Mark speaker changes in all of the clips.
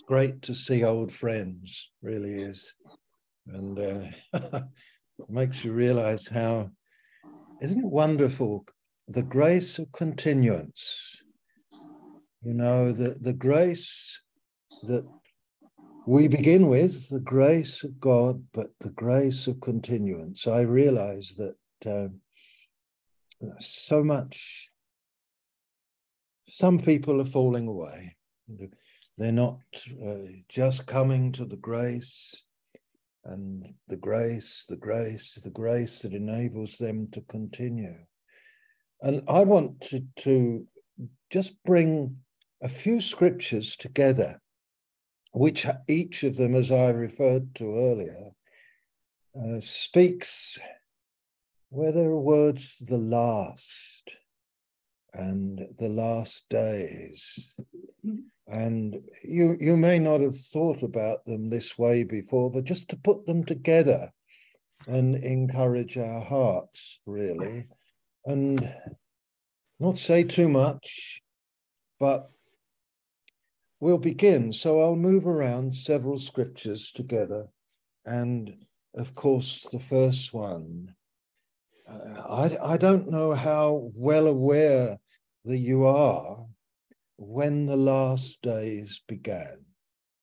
Speaker 1: It's great to see old friends, really is. And uh, makes you realize how, isn't it wonderful, the grace of continuance? You know, the, the grace that we begin with, the grace of God, but the grace of continuance. I realize that uh, so much, some people are falling away. They're not uh, just coming to the grace and the grace, the grace, the grace that enables them to continue. And I want to, to just bring a few scriptures together, which each of them, as I referred to earlier, uh, speaks where there are words the last and the last days. And you, you may not have thought about them this way before, but just to put them together and encourage our hearts, really, and not say too much, but we'll begin. So I'll move around several scriptures together. And of course, the first one, uh, I, I don't know how well aware that you are when the last days began.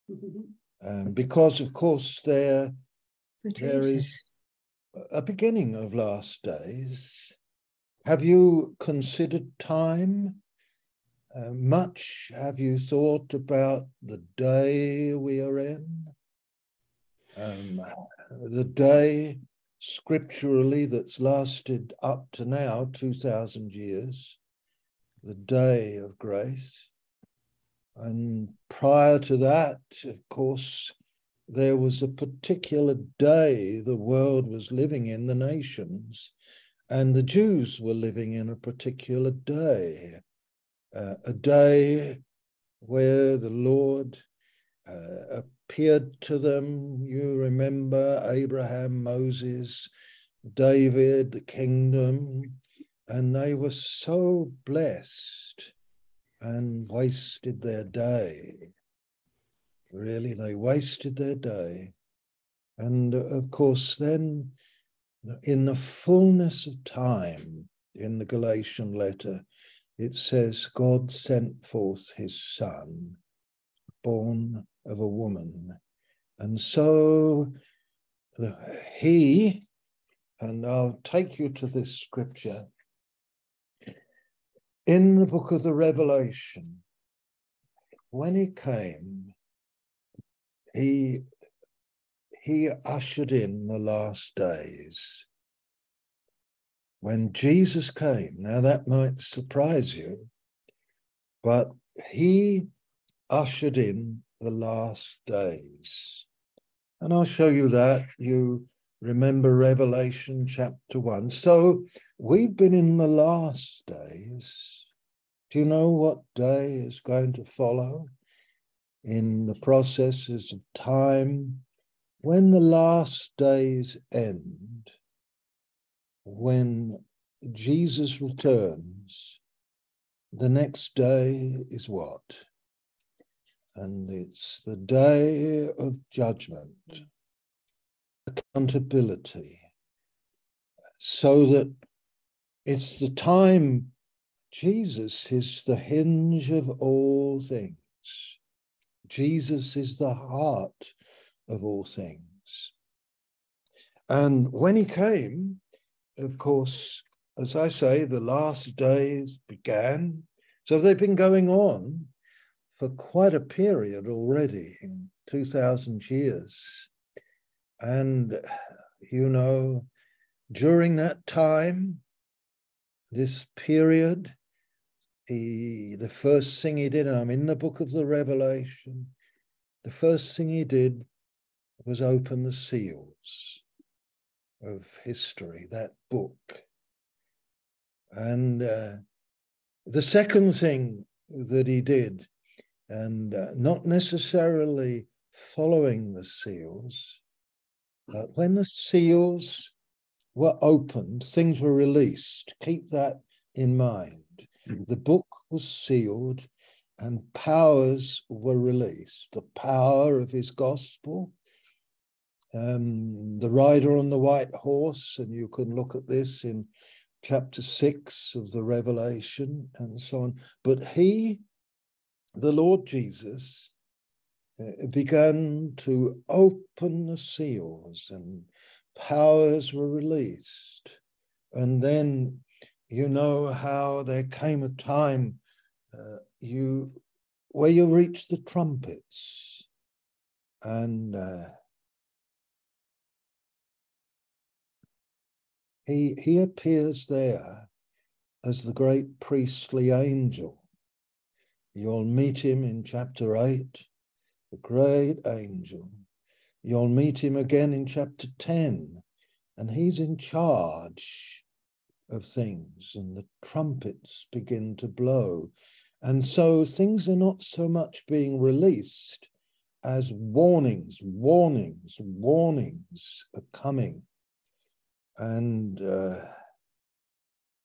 Speaker 1: Um, because, of course, there, there is a beginning of last days. Have you considered time? Uh, much have you thought about the day we are in? Um, the day scripturally that's lasted up to now 2,000 years the day of grace. And prior to that, of course, there was a particular day the world was living in, the nations, and the Jews were living in a particular day, uh, a day where the Lord uh, appeared to them. You remember Abraham, Moses, David, the kingdom, and they were so blessed and wasted their day. Really, they wasted their day. And of course, then in the fullness of time, in the Galatian letter, it says, God sent forth his son, born of a woman. And so the, he, and I'll take you to this scripture in the book of the Revelation, when he came, he he ushered in the last days. When Jesus came, now that might surprise you, but he ushered in the last days. And I'll show you that. You remember Revelation chapter 1. So we've been in the last days. Do you know what day is going to follow in the processes of time? When the last days end, when Jesus returns, the next day is what? And it's the day of judgment accountability so that it's the time Jesus is the hinge of all things. Jesus is the heart of all things. And when he came, of course, as I say, the last days began. So they've been going on for quite a period already, 2,000 years. And, you know, during that time, this period, he, the first thing he did, and I'm in the book of the Revelation, the first thing he did was open the seals of history, that book. And uh, the second thing that he did, and uh, not necessarily following the seals, uh, when the seals were opened, things were released. Keep that in mind. Mm-hmm. The book was sealed, and powers were released. The power of his gospel, um, the rider on the white horse, and you can look at this in chapter six of the Revelation and so on. But he, the Lord Jesus, uh, began to open the seals and powers were released. And then you know how there came a time uh, you where you reach the trumpets and uh, he he appears there as the great priestly angel you'll meet him in chapter 8 the great angel you'll meet him again in chapter 10 and he's in charge of things and the trumpets begin to blow and so things are not so much being released as warnings, warnings, warnings are coming. And uh,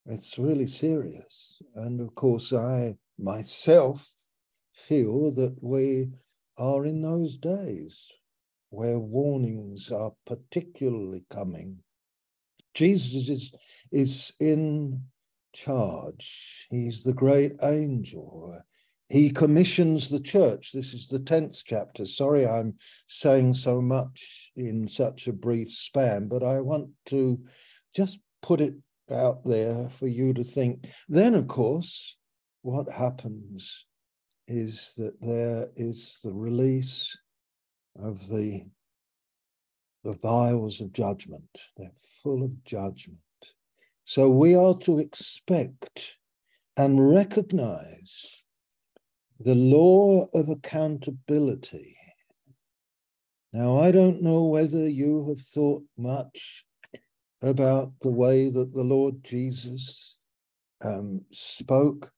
Speaker 1: it's really serious. And of course, I myself feel that we are in those days where warnings are particularly coming. Jesus is, is in charge. He's the great angel. He commissions the church. This is the 10th chapter. Sorry, I'm saying so much in such a brief span, but I want to just put it out there for you to think. Then, of course, what happens is that there is the release of the, the vials of judgment. They're full of judgment. So we are to expect and recognize the law of accountability. Now, I don't know whether you have thought much about the way that the Lord Jesus um, spoke,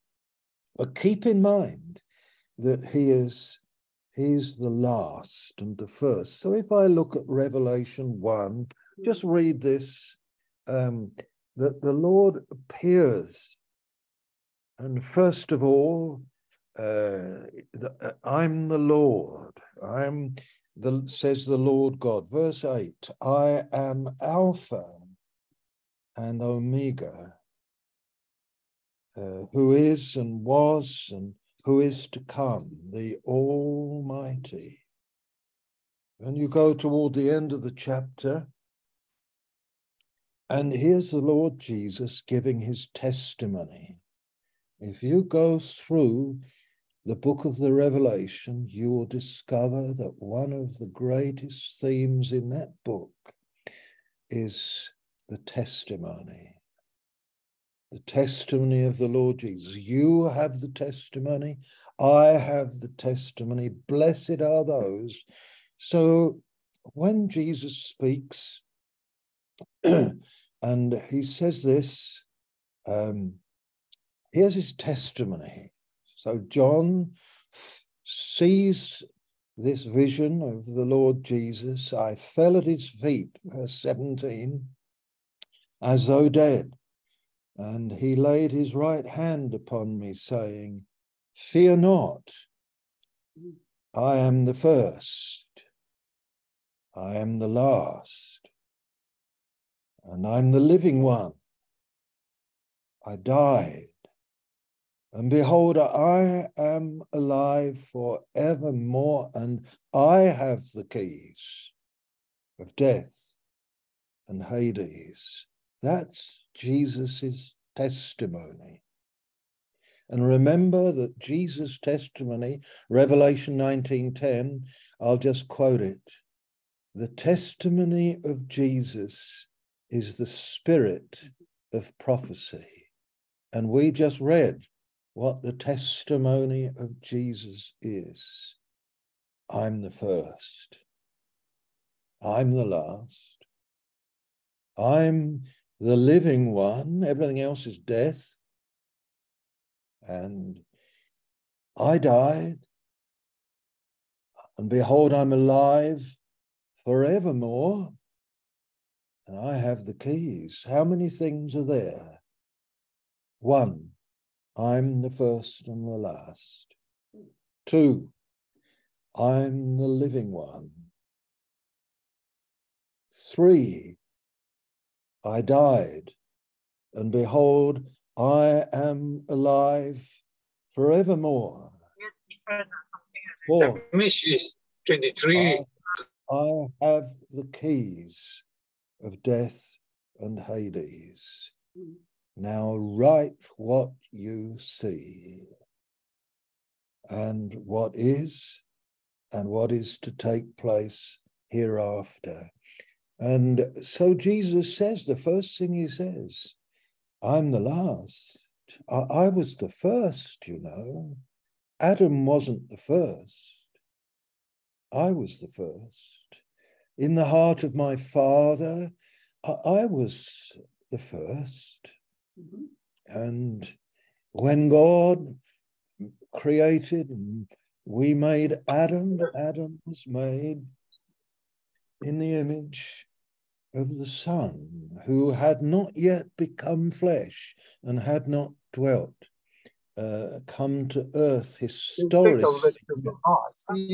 Speaker 1: but keep in mind that he is he's the last and the first. So if I look at Revelation 1, just read this. Um, that the Lord appears. And first of all, uh, the, uh, I'm the Lord. I'm the says the Lord God. Verse 8, I am Alpha and Omega, uh, who is and was and who is to come, the Almighty. When you go toward the end of the chapter, and here's the Lord Jesus giving his testimony. If you go through the book of the Revelation, you will discover that one of the greatest themes in that book is the testimony. The testimony of the Lord Jesus. You have the testimony. I have the testimony. Blessed are those. So when Jesus speaks, and he says this um, here's his testimony. So John sees this vision of the Lord Jesus. I fell at his feet, verse 17, as though dead. And he laid his right hand upon me, saying, Fear not, I am the first, I am the last and I'm the living one. I died, and behold, I am alive forevermore, and I have the keys of death and Hades. That's Jesus's testimony. And remember that Jesus' testimony, Revelation 19:10, I'll just quote it. The testimony of Jesus is the spirit of prophecy. And we just read what the testimony of Jesus is. I'm the first. I'm the last. I'm the living one. Everything else is death. And I died. And behold, I'm alive forevermore and I have the keys. How many things are there? One, I'm the first and the last. Two, I'm the living one. Three, I died, and behold, I am alive forevermore. Four,
Speaker 2: is 23.
Speaker 1: I, I have the keys of death and Hades. Now write what you see and what is and what is to take place hereafter. And so Jesus says, the first thing he says, I'm the last. I, I was the first, you know. Adam wasn't the first. I was the first. In the heart of my father, I, I was the 1st mm-hmm. And when God created we made Adam, Adam was made in the image of the Son, who had not yet become flesh and had not dwelt, uh, come to earth historically.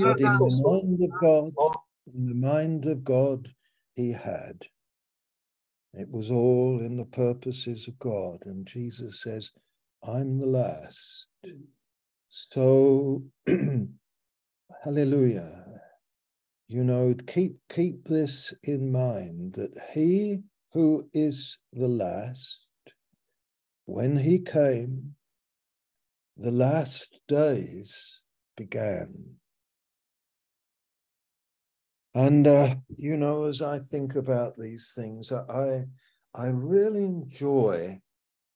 Speaker 1: But in the mind of God, in the mind of God, he had. It was all in the purposes of God. And Jesus says, I'm the last. So, hallelujah. You know, keep keep this in mind that he who is the last, when he came, the last days began. And uh, you know, as I think about these things, I I really enjoy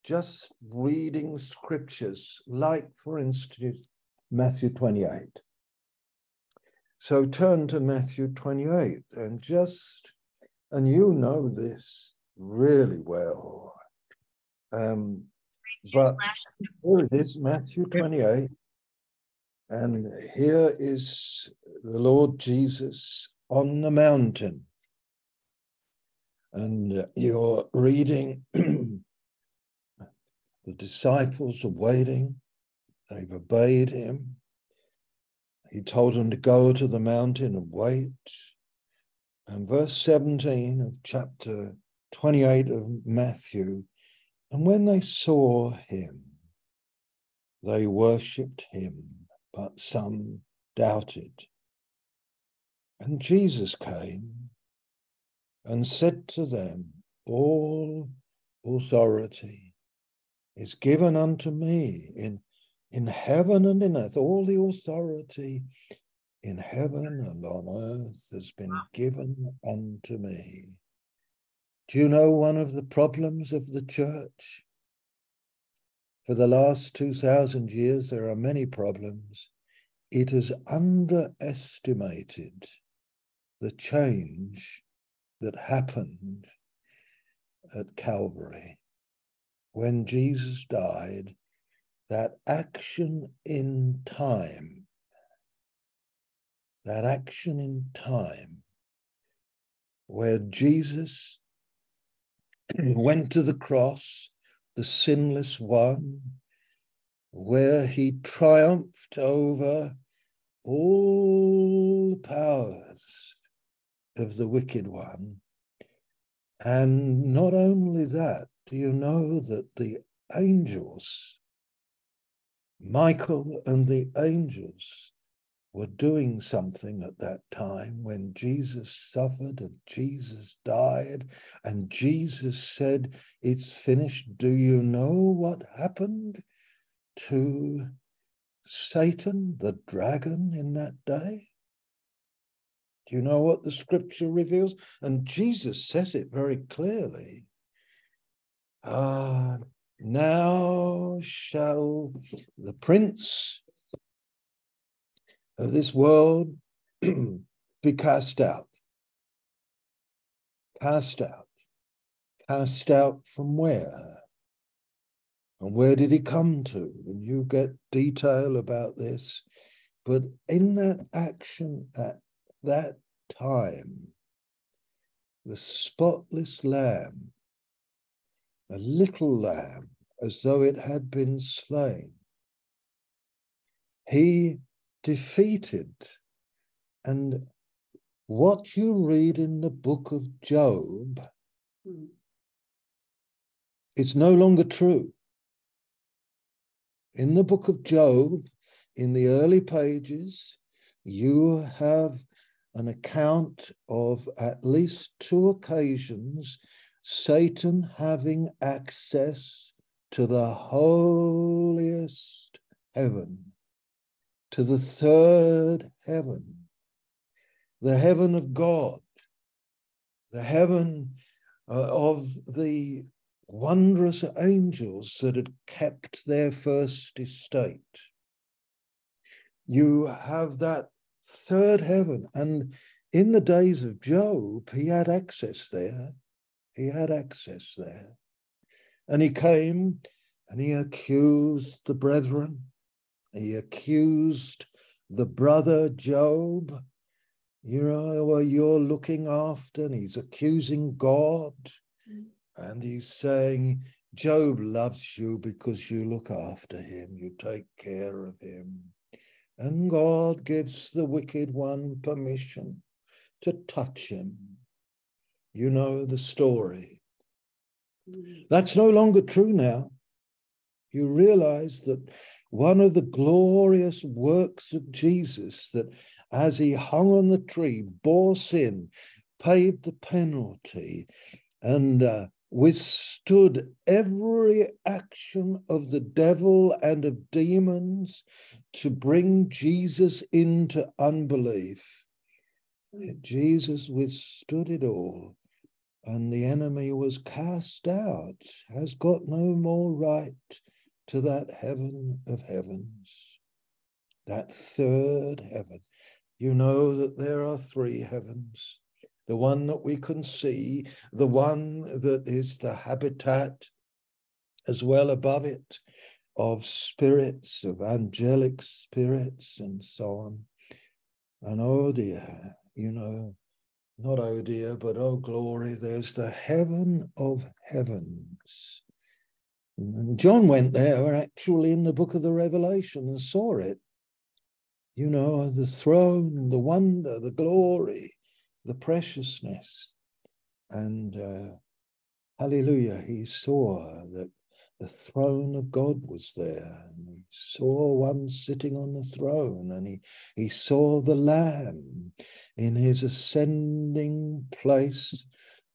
Speaker 1: just reading scriptures, like for instance Matthew 28. So turn to Matthew 28 and just, and you know this really well. Um, but here it is, Matthew 28. And here is the Lord Jesus on the mountain. And you're reading, the disciples are waiting, they've obeyed him. He told them to go to the mountain and wait. And verse 17 of chapter 28 of Matthew, and when they saw him, they worshipped him, but some doubted. And Jesus came and said to them, All authority is given unto me in, in heaven and in earth. All the authority in heaven and on earth has been given unto me. Do you know one of the problems of the church? For the last 2,000 years, there are many problems. It has underestimated the change that happened at Calvary when Jesus died, that action in time, that action in time, where Jesus went to the cross, the sinless one, where he triumphed over all the powers of the wicked one. And not only that, do you know that the angels, Michael and the angels, were doing something at that time when Jesus suffered and Jesus died and Jesus said, It's finished. Do you know what happened to Satan, the dragon, in that day? Do you know what the scripture reveals? And Jesus says it very clearly. Ah, now shall the prince of this world be cast out. Cast out. Cast out from where? And where did he come to? And you get detail about this. But in that action at that time, the spotless lamb, a little lamb, as though it had been slain, he defeated. And what you read in the book of Job is no longer true. In the book of Job, in the early pages, you have an account of at least two occasions Satan having access to the holiest heaven, to the third heaven, the heaven of God, the heaven uh, of the wondrous angels that had kept their first estate. You have that third heaven. And in the days of Job, he had access there. He had access there. And he came and he accused the brethren. He accused the brother Job. You know, well, you're looking after, and he's accusing God. Mm. And he's saying, Job loves you because you look after him, you take care of him. And God gives the wicked one permission to touch him. You know the story. Mm. That's no longer true now. You realize that one of the glorious works of Jesus, that as he hung on the tree, bore sin, paid the penalty, and uh, withstood every action of the devil and of demons to bring Jesus into unbelief. Jesus withstood it all, and the enemy was cast out, has got no more right to that heaven of heavens, that third heaven. You know that there are three heavens the one that we can see, the one that is the habitat as well above it of spirits, of angelic spirits, and so on. And oh dear, you know, not oh dear, but oh glory, there's the heaven of heavens. And John went there actually in the book of the Revelation and saw it. You know, the throne, the wonder, the glory, the preciousness. And uh, hallelujah, he saw that the throne of God was there. And he saw one sitting on the throne, and he, he saw the Lamb in his ascending place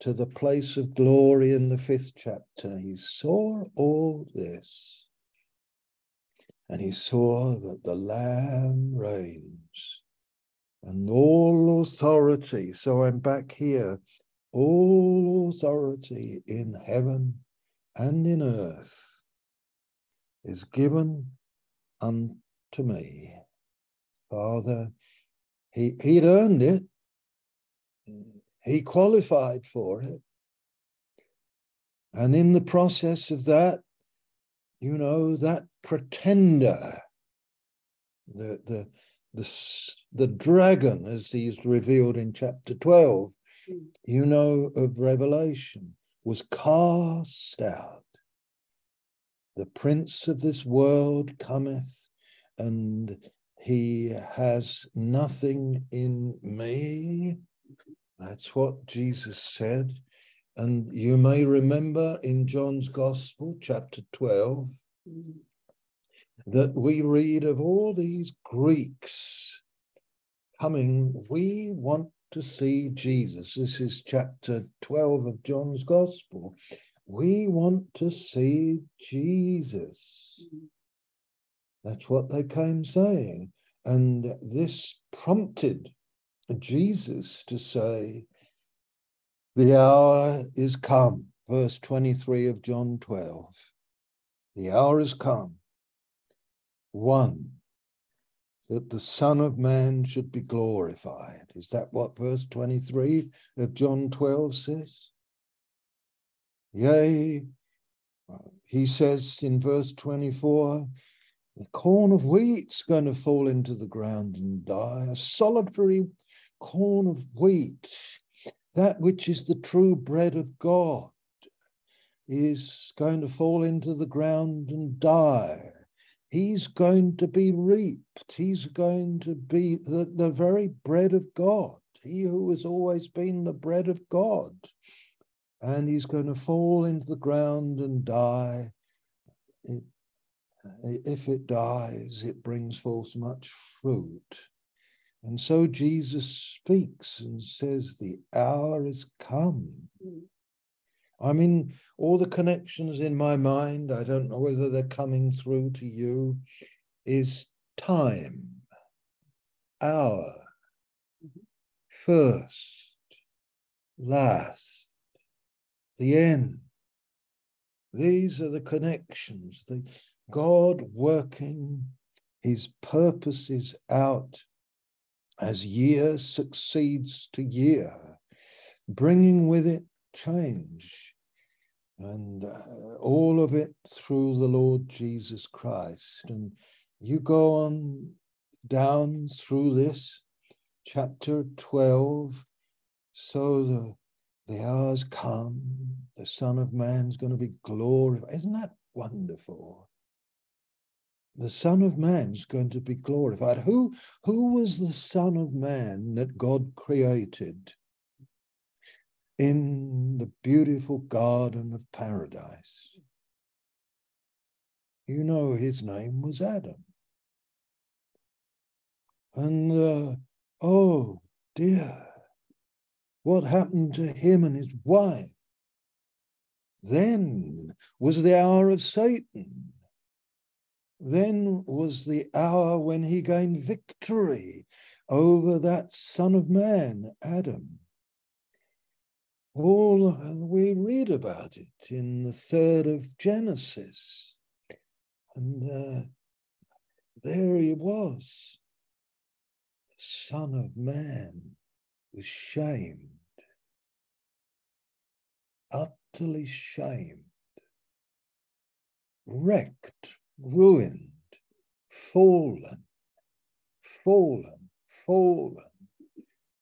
Speaker 1: to the place of glory in the fifth chapter. He saw all this. And he saw that the Lamb reigns and all authority. So I'm back here. All authority in heaven and in earth is given unto me. Father, he, he'd earned it. He qualified for it. And in the process of that, you know, that pretender, the, the, the, the dragon, as he's revealed in chapter 12, hmm. you know, of Revelation, was cast out. The prince of this world cometh, and he has nothing in me. That's what Jesus said. And you may remember in John's Gospel, chapter 12, mm that we read of all these Greeks coming. We want to see Jesus. This is chapter 12 of John's Gospel. We want to see Jesus. That's what they came saying. And this prompted Jesus to say, The hour is come. Verse 23 of John 12. The hour is come one, that the Son of Man should be glorified. Is that what verse 23 of John 12 says? Yea, he says in verse 24, the corn of wheat's going to fall into the ground and die, a solitary corn of wheat, that which is the true bread of God, is going to fall into the ground and die he's going to be reaped. He's going to be the, the very bread of God. He who has always been the bread of God. And he's going to fall into the ground and die. It, if it dies, it brings forth much fruit. And so Jesus speaks and says, The hour is come. Mm. I mean, all the connections in my mind, I don't know whether they're coming through to you, is time, hour, first, last, the end. These are the connections, the God working his purposes out as year succeeds to year, bringing with it change and uh, all of it through the Lord Jesus Christ. And you go on down through this chapter 12. So the, the hours come, the Son of Man's going to be glorified. Isn't that wonderful? The Son of Man's going to be glorified. Who, who was the Son of Man that God created? In the beautiful garden of paradise. You know, his name was Adam. And uh, oh dear, what happened to him and his wife? Then was the hour of Satan. Then was the hour when he gained victory over that son of man, Adam all we read about it in the third of Genesis. And uh, there he was, the Son of Man was shamed, utterly shamed, wrecked, ruined, fallen, fallen, fallen.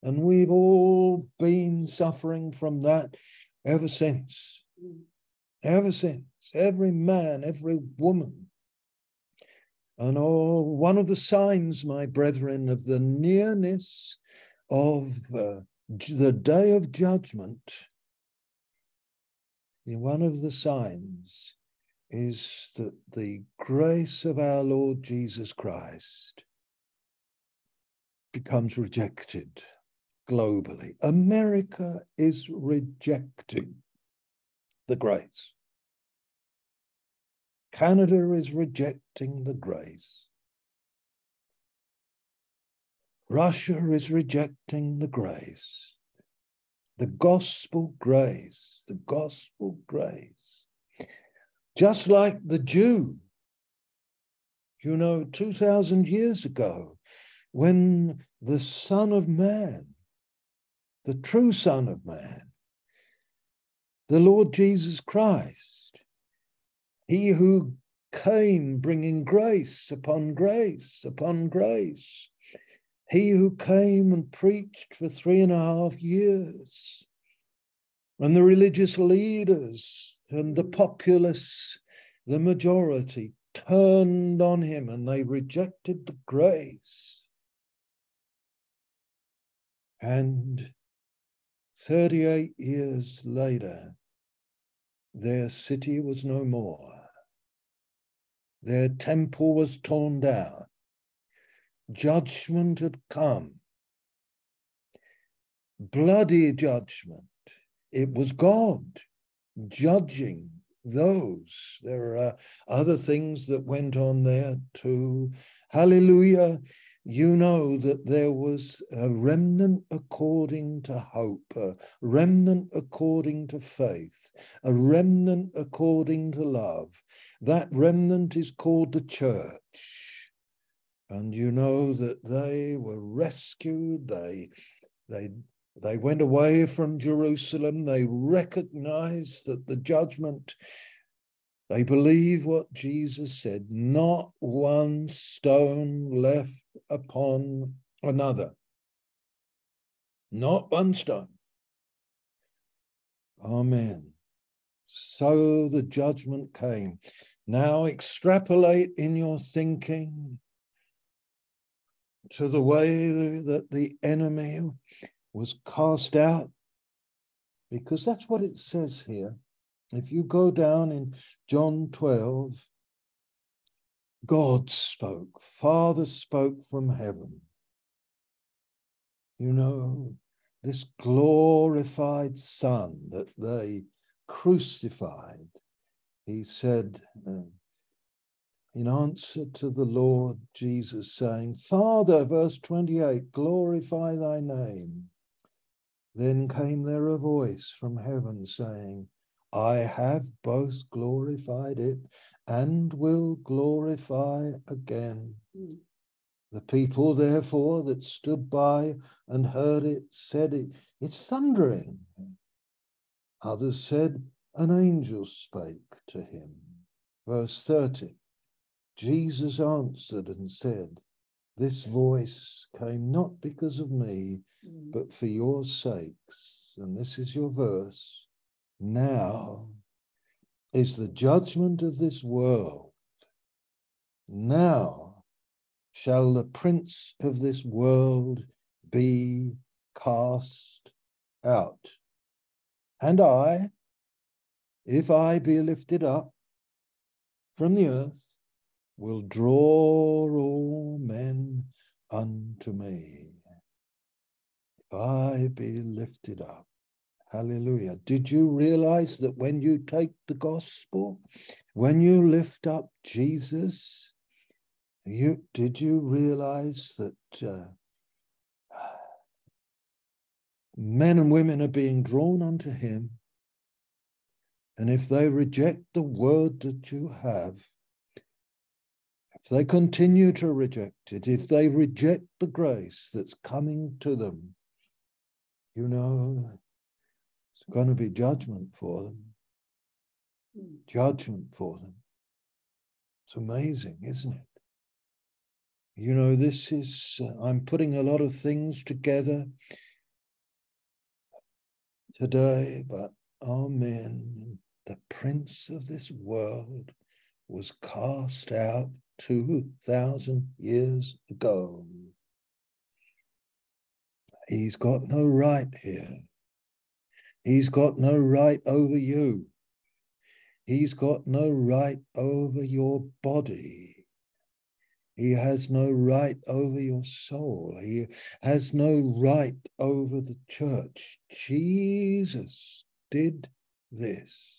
Speaker 1: And we've all been suffering from that ever since. Ever since. Every man, every woman. And oh, one of the signs, my brethren, of the nearness of uh, the day of judgment, one of the signs is that the grace of our Lord Jesus Christ becomes rejected globally. America is rejecting the grace. Canada is rejecting the grace. Russia is rejecting the grace. The gospel grace, the gospel grace. Just like the Jew, you know, 2,000 years ago, when the Son of Man the true Son of Man, the Lord Jesus Christ, he who came bringing grace upon grace upon grace, he who came and preached for three and a half years, and the religious leaders and the populace, the majority, turned on him and they rejected the grace. And 38 years later, their city was no more. Their temple was torn down. Judgment had come. Bloody judgment. It was God judging those. There are other things that went on there too. Hallelujah you know that there was a remnant according to hope, a remnant according to faith, a remnant according to love. That remnant is called the church. And you know that they were rescued, they, they, they went away from Jerusalem, they recognized that the judgment they believe what Jesus said, not one stone left upon another. Not one stone. Amen. So the judgment came. Now extrapolate in your thinking to the way that the enemy was cast out, because that's what it says here. If you go down in John 12, God spoke, Father spoke from heaven. You know, this glorified Son that they crucified, he said, uh, in answer to the Lord Jesus, saying, Father, verse 28, glorify thy name. Then came there a voice from heaven saying, I have both glorified it and will glorify again. Mm. The people, therefore, that stood by and heard it said it, it's thundering. Others said, an angel spake to him. Verse 30 Jesus answered and said, This voice came not because of me, mm. but for your sakes. And this is your verse. Now is the judgment of this world. Now shall the prince of this world be cast out. And I, if I be lifted up from the earth, will draw all men unto me. If I be lifted up. Hallelujah. Did you realize that when you take the gospel, when you lift up Jesus, you did you realize that uh, men and women are being drawn unto him? And if they reject the word that you have, if they continue to reject it, if they reject the grace that's coming to them, you know, going to be judgment for them. Hmm. Judgment for them. It's amazing, isn't it? You know, this is, uh, I'm putting a lot of things together today, but Amen. The prince of this world was cast out 2,000 years ago. He's got no right here. He's got no right over you. He's got no right over your body. He has no right over your soul. He has no right over the church. Jesus did this.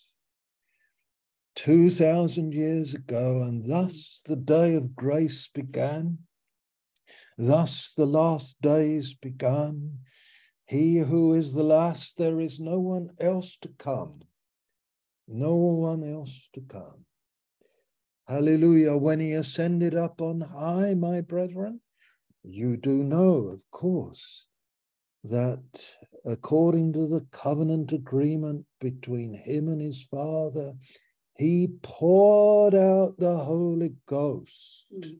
Speaker 1: 2,000 years ago, and thus the day of grace began. Thus the last days began. He who is the last, there is no one else to come. No one else to come. Hallelujah. When he ascended up on high, my brethren, you do know, of course, that according to the covenant agreement between him and his father, he poured out the Holy Ghost mm.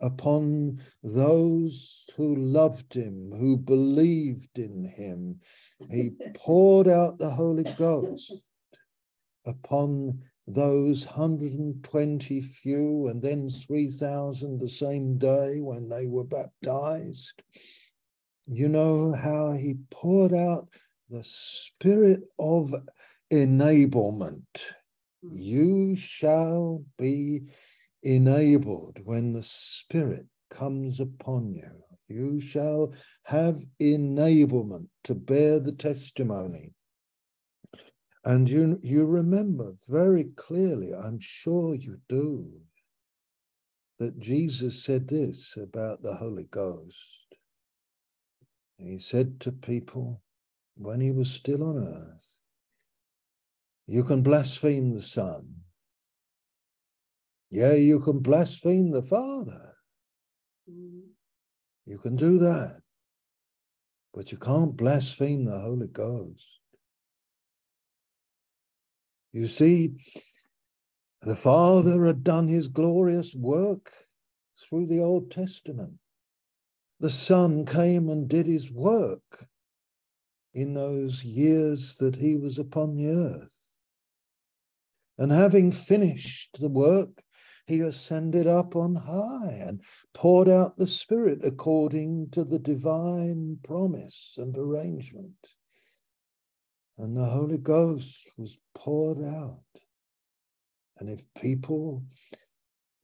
Speaker 1: Upon those who loved him, who believed in him. He poured out the Holy Ghost upon those 120 few and then 3,000 the same day when they were baptized. You know how he poured out the spirit of enablement hmm. you shall be enabled when the Spirit comes upon you. You shall have enablement to bear the testimony. And you, you remember very clearly, I'm sure you do, that Jesus said this about the Holy Ghost. He said to people when he was still on earth, you can blaspheme the Son. Yeah, you can blaspheme the Father. Mm-hmm. You can do that. But you can't blaspheme the Holy Ghost. You see, the Father had done his glorious work through the Old Testament. The Son came and did his work in those years that he was upon the earth. And having finished the work, he ascended up on high and poured out the Spirit according to the divine promise and arrangement. And the Holy Ghost was poured out. And if people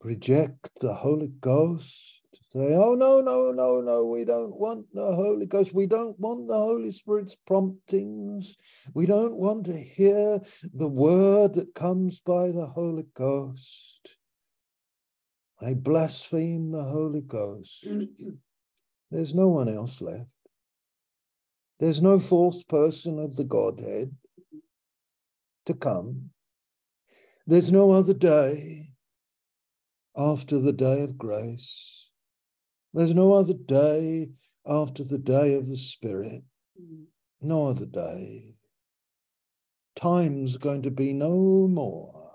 Speaker 1: reject the Holy Ghost, say, oh, no, no, no, no, we don't want the Holy Ghost. We don't want the Holy Spirit's promptings. We don't want to hear the word that comes by the Holy Ghost. They blaspheme the Holy Ghost. There's no one else left. There's no fourth person of the Godhead to come. There's no other day after the day of grace. There's no other day after the day of the Spirit. No other day. Time's going to be no more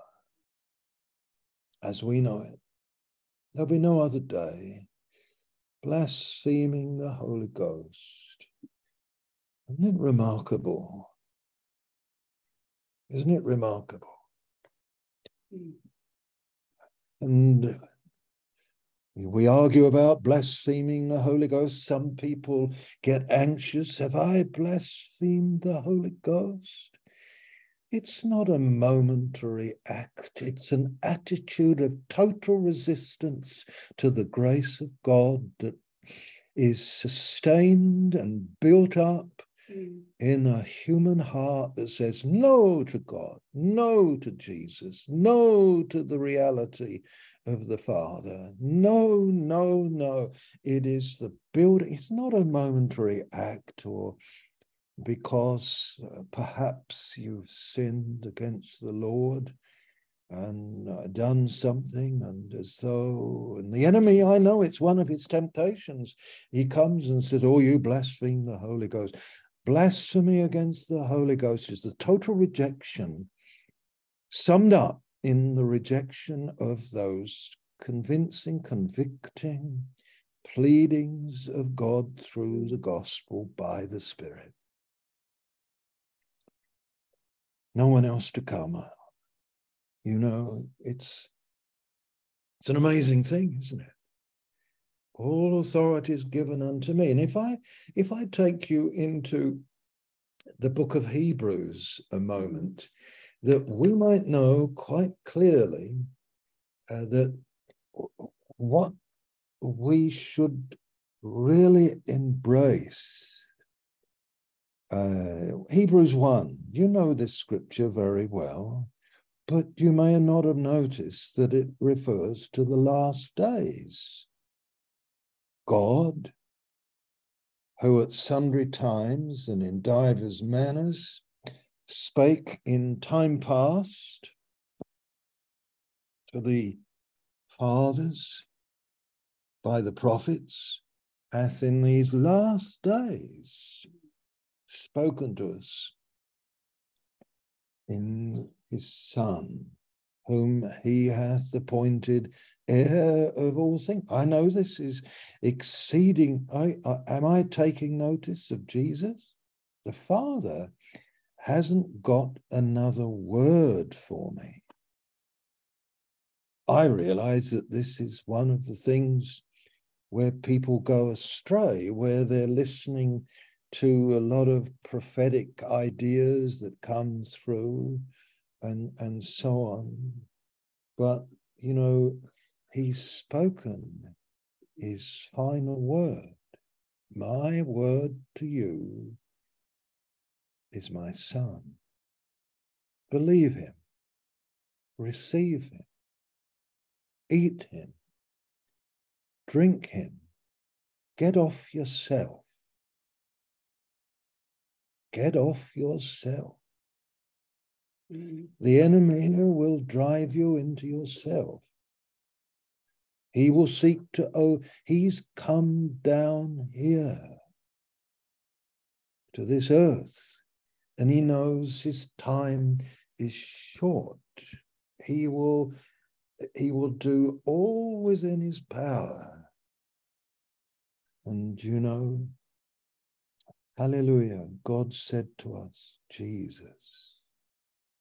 Speaker 1: as we know it. There'll be no other day blaspheming the Holy Ghost. Isn't it remarkable? Isn't it remarkable? And we argue about blaspheming the Holy Ghost. Some people get anxious. Have I blasphemed the Holy Ghost? It's not a momentary act, it's an attitude of total resistance to the grace of God that is sustained and built up mm. in a human heart that says no to God, no to Jesus, no to the reality of the Father. No, no, no. It is the building, it's not a momentary act or because uh, perhaps you've sinned against the Lord and uh, done something, and as though, and the enemy, I know it's one of his temptations. He comes and says, Oh, you blaspheme the Holy Ghost. Blasphemy against the Holy Ghost is the total rejection, summed up in the rejection of those convincing, convicting pleadings of God through the gospel by the Spirit. No one else to come. You know, it's it's an amazing thing, isn't it? All authority is given unto me. And if I if I take you into the book of Hebrews a moment, that we might know quite clearly uh, that what we should really embrace uh, Hebrews 1, you know this scripture very well, but you may not have noticed that it refers to the last days. God, who at sundry times and in divers manners spake in time past to the fathers by the prophets, hath in these last days spoken to us in his Son, whom he hath appointed heir of all things. I know this is exceeding. I, I, am I taking notice of Jesus? The Father hasn't got another word for me. I realize that this is one of the things where people go astray, where they're listening to a lot of prophetic ideas that come through and and so on. But you know he's spoken his final word. My word to you is my son. Believe him. Receive him. Eat him. Drink him. Get off yourself Get off yourself. Mm-hmm. The enemy will drive you into yourself. He will seek to, oh, he's come down here to this earth, and he knows his time is short. He will, he will do all within his power. And you know, Hallelujah. God said to us, Jesus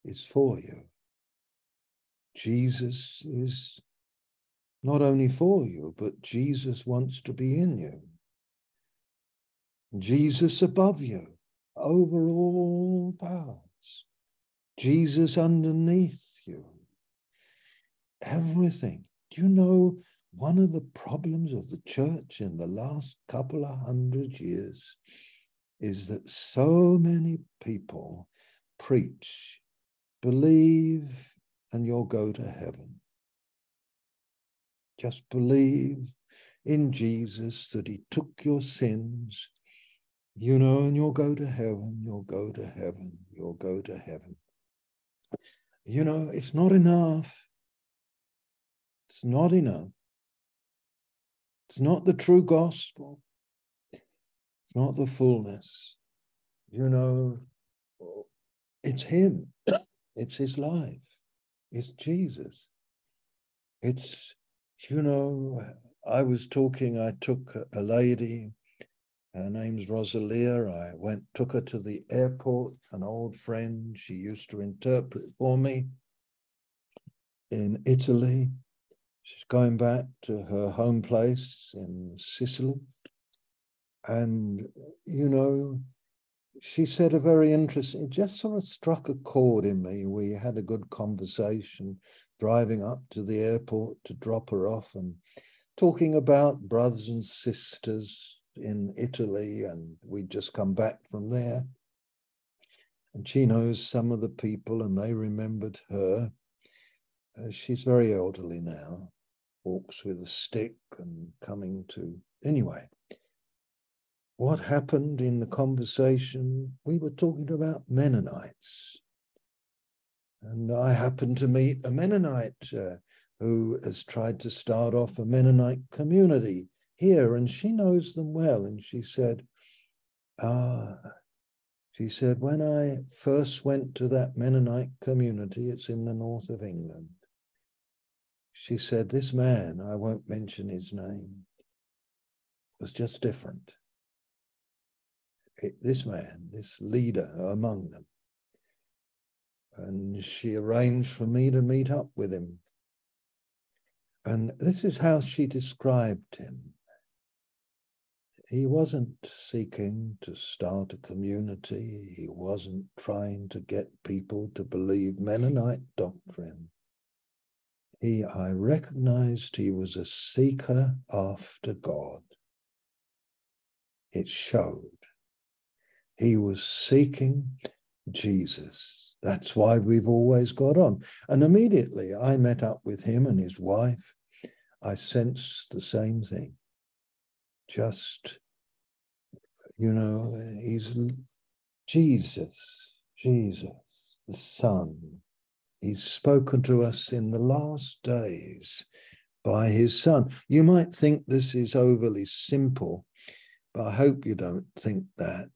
Speaker 1: is for you. Jesus is not only for you, but Jesus wants to be in you. Jesus above you, over all powers. Jesus underneath you. Everything. Do you know one of the problems of the church in the last couple of hundred years is that so many people preach, believe, and you'll go to heaven. Just believe in Jesus that he took your sins, you know, and you'll go to heaven, you'll go to heaven, you'll go to heaven. You know, it's not enough. It's not enough. It's not the true gospel. Not the fullness. You know, it's Him, it's His life, it's Jesus. It's, you know, I was talking, I took a lady, her name's Rosalia. I went, took her to the airport, an old friend. She used to interpret for me in Italy. She's going back to her home place in Sicily. And, you know, she said a very interesting, it just sort of struck a chord in me. We had a good conversation driving up to the airport to drop her off and talking about brothers and sisters in Italy. And we'd just come back from there. And she knows some of the people and they remembered her. Uh, she's very elderly now walks with a stick and coming to. Anyway, what happened in the conversation? We were talking about Mennonites. And I happened to meet a Mennonite uh, who has tried to start off a Mennonite community here, and she knows them well. And she said, Ah, she said, when I first went to that Mennonite community, it's in the north of England, she said, This man, I won't mention his name, was just different. This man, this leader among them. And she arranged for me to meet up with him. And this is how she described him. He wasn't seeking to start a community. He wasn't trying to get people to believe Mennonite doctrine he, I recognized he was a seeker after God. It showed. He was seeking Jesus. That's why we've always got on. And immediately I met up with him and his wife. I sensed the same thing. Just, you know, he's Jesus, Jesus, the Son, He's spoken to us in the last days by his son. You might think this is overly simple, but I hope you don't think that.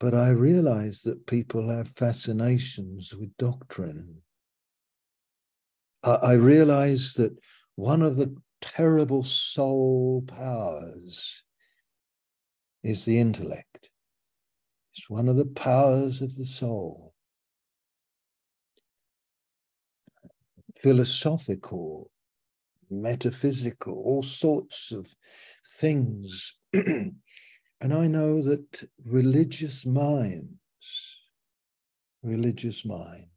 Speaker 1: But I realize that people have fascinations with doctrine. I realize that one of the terrible soul powers is the intellect. It's one of the powers of the soul. philosophical, metaphysical, all sorts of things. and I know that religious minds, religious minds,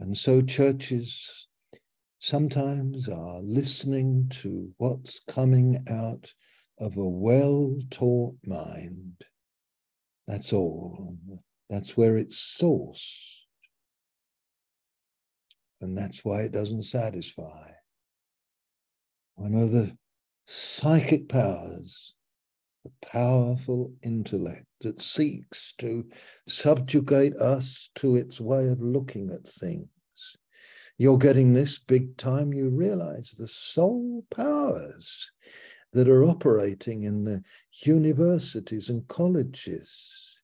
Speaker 1: and so churches sometimes are listening to what's coming out of a well taught mind. That's all. That's where it's sourced. And that's why it doesn't satisfy. One of the psychic powers, the powerful intellect that seeks to subjugate us to its way of looking at things. You're getting this big time, you realize the soul powers that are operating in the universities and colleges,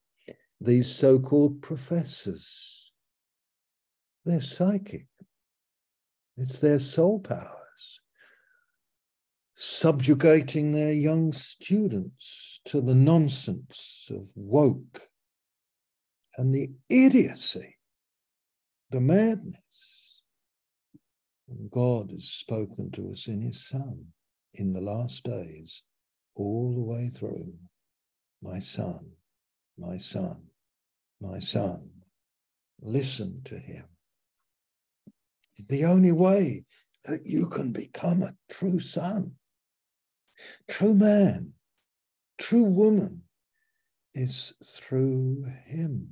Speaker 1: these so called professors. They're psychic. It's their soul powers subjugating their young students to the nonsense of woke and the idiocy, the madness And God has spoken to us in his Son in the last days, all the way through. My son, my son, my son, listen to him. The only way that you can become a true son, true man, true woman is through him.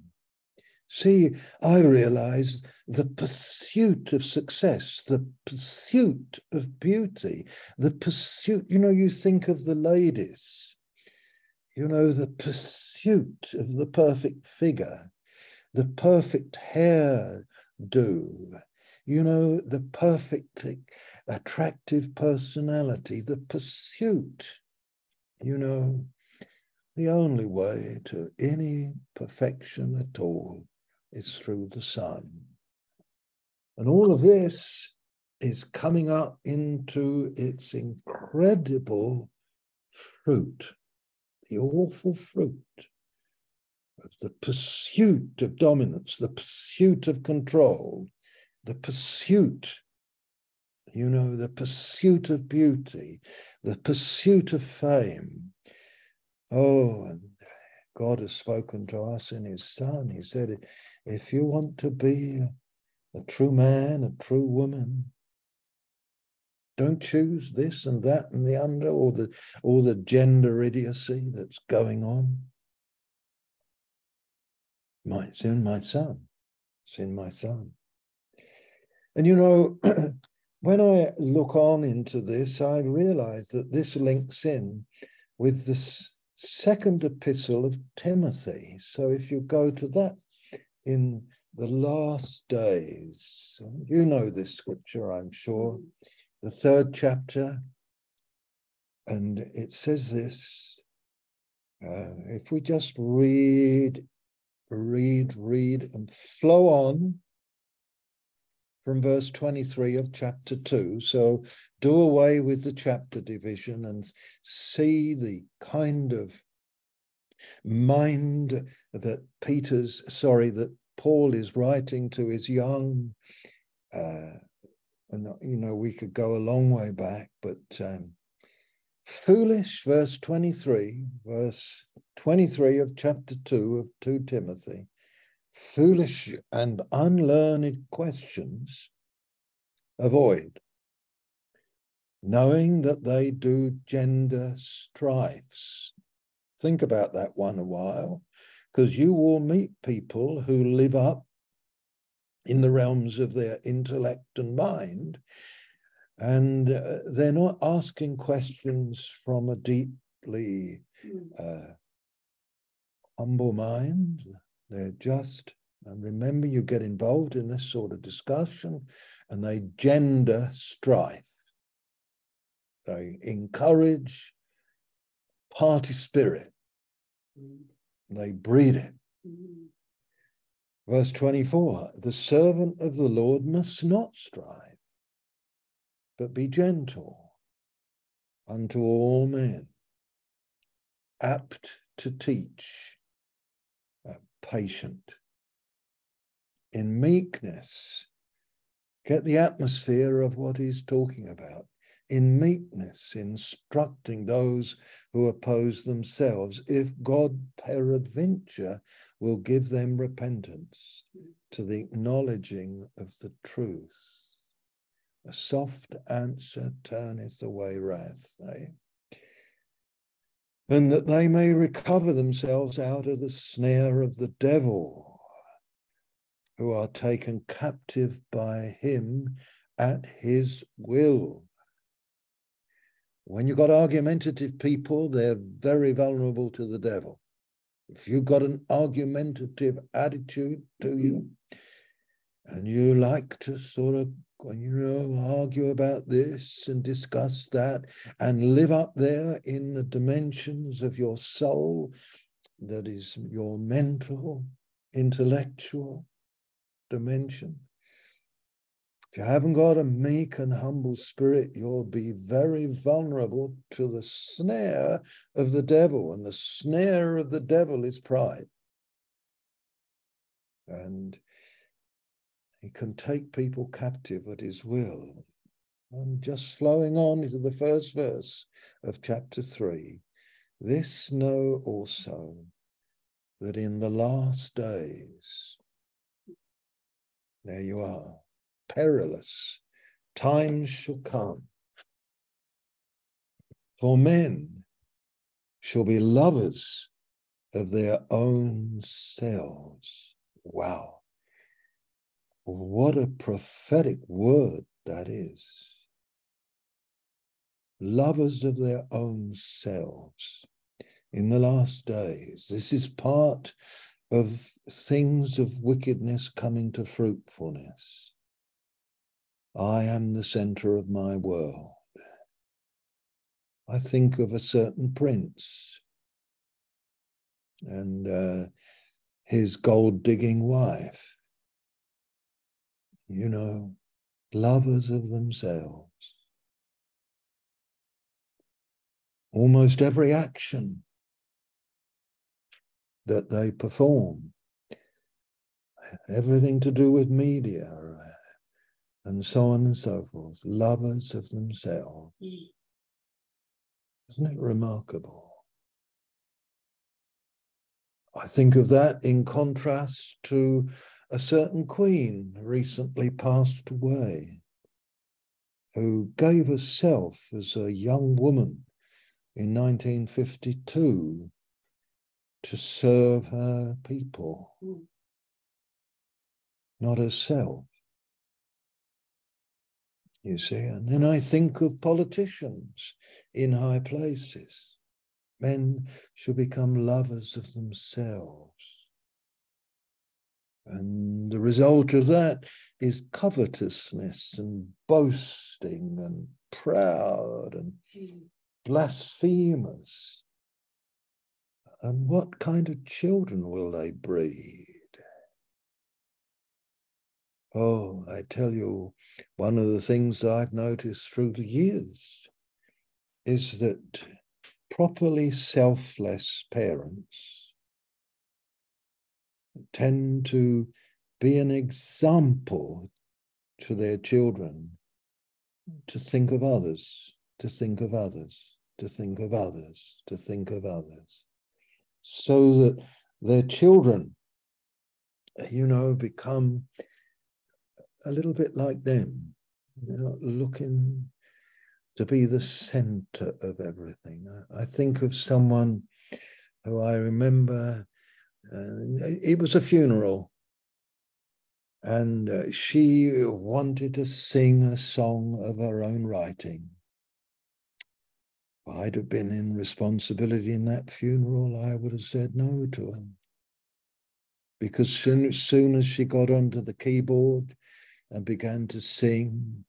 Speaker 1: See, I realize the pursuit of success, the pursuit of beauty, the pursuit, you know, you think of the ladies, you know, the pursuit of the perfect figure, the perfect hair do, you know, the perfectly attractive personality, the pursuit, you know, the only way to any perfection at all is through the Son. And all of this is coming up into its incredible fruit, the awful fruit of the pursuit of dominance, the pursuit of control, the pursuit, you know, the pursuit of beauty, the pursuit of fame. Oh, and God has spoken to us in His Son. He said, if you want to be a, true man, a true woman, don't choose this and that and the under, or the or the gender idiocy that's going on. My, it's in my son. It's in my son. And you know, when I look on into this, I realize that this links in with this second epistle of Timothy. So if you go to that in the last days. You know this scripture, I'm sure, the third chapter. And it says this uh, if we just read, read, read, and flow on from verse 23 of chapter 2. So do away with the chapter division and see the kind of mind that Peter's, sorry, that Paul is writing to his young, uh, and you know, we could go a long way back, but um, foolish, verse 23, verse 23 of chapter 2 of 2 Timothy, foolish and unlearned questions avoid, knowing that they do gender strifes Think about that one a while, because you will meet people who live up in the realms of their intellect and mind, and uh, they're not asking questions from a deeply uh, humble mind. They're just, and remember, you get involved in this sort of discussion, and they gender strife. They encourage party spirit. They breed it. Verse 24 the servant of the Lord must not strive, but be gentle unto all men, apt to teach, patient, in meekness. Get the atmosphere of what he's talking about in meekness, instructing those who oppose themselves, if God peradventure will give them repentance to the acknowledging of the truth. A soft answer turneth away wrath, eh? And that they may recover themselves out of the snare of the devil, who are taken captive by him at his will when you've got argumentative people, they're very vulnerable to the devil. If you've got an argumentative attitude to you, and you like to sort of, you know, argue about this and discuss that and live up there in the dimensions of your soul that is your mental, intellectual dimension, if you haven't got a meek and humble spirit, you'll be very vulnerable to the snare of the devil. And the snare of the devil is pride. And He can take people captive at his will. And just flowing on into the first verse of chapter 3 this know also that in the last days, there you are, perilous times shall come. For men shall be lovers of their own selves. Wow. What a prophetic word that is. Lovers of their own selves in the last days. This is part of things of wickedness coming to fruitfulness. I am the center of my world. I think of a certain prince and uh, his gold digging wife. You know, lovers of themselves. Almost every action that they perform, everything to do with media, and so on and so forth, lovers of themselves. Mm. Isn't it remarkable? I think of that in contrast to a certain queen recently passed away who gave herself as a young woman in 1952 to serve her people, not herself you see. And then I think of politicians in high places. Men should become lovers of themselves. And the result of that is covetousness and boasting and proud and hmm. blasphemers. And what kind of children will they breed? Oh, I tell you, one of the things I've noticed through the years is that properly selfless parents tend to be an example to their children to think of others, to think of others, to think of others, to think of others, so that their children, you know, become a little bit like them. They're not looking to be the center of everything. I, I think of someone who I remember, it was a funeral, and uh, she wanted to sing a song of her own writing. If I'd have been in responsibility in that funeral, I would have said no to her. Because soon, as soon as she got onto the keyboard, and began to sing.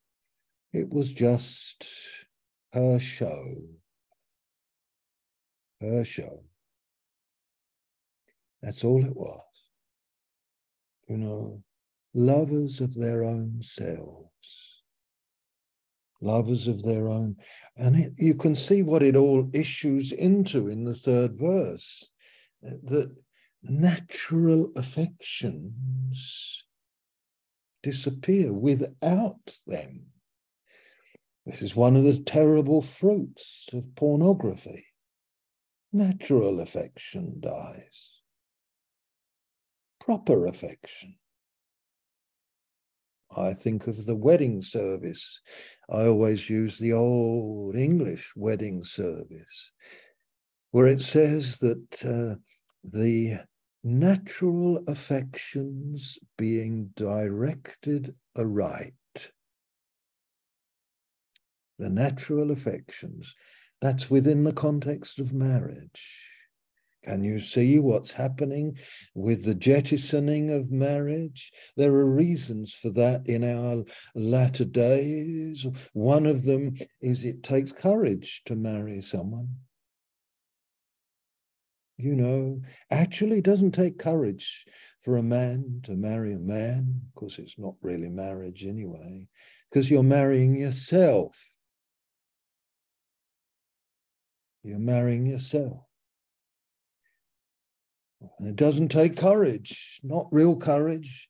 Speaker 1: It was just her show. Her show. That's all it was. You know, lovers of their own selves. Lovers of their own. And it, you can see what it all issues into in the third verse that natural affections disappear without them. This is one of the terrible fruits of pornography. Natural affection dies. Proper affection. I think of the wedding service. I always use the old English wedding service, where it says that uh, the natural affections being directed aright. The natural affections, that's within the context of marriage. Can you see what's happening with the jettisoning of marriage? There are reasons for that in our latter days. One of them is it takes courage to marry someone you know, actually doesn't take courage for a man to marry a man. Of course, it's not really marriage anyway, because you're marrying yourself. You're marrying yourself. It doesn't take courage, not real courage,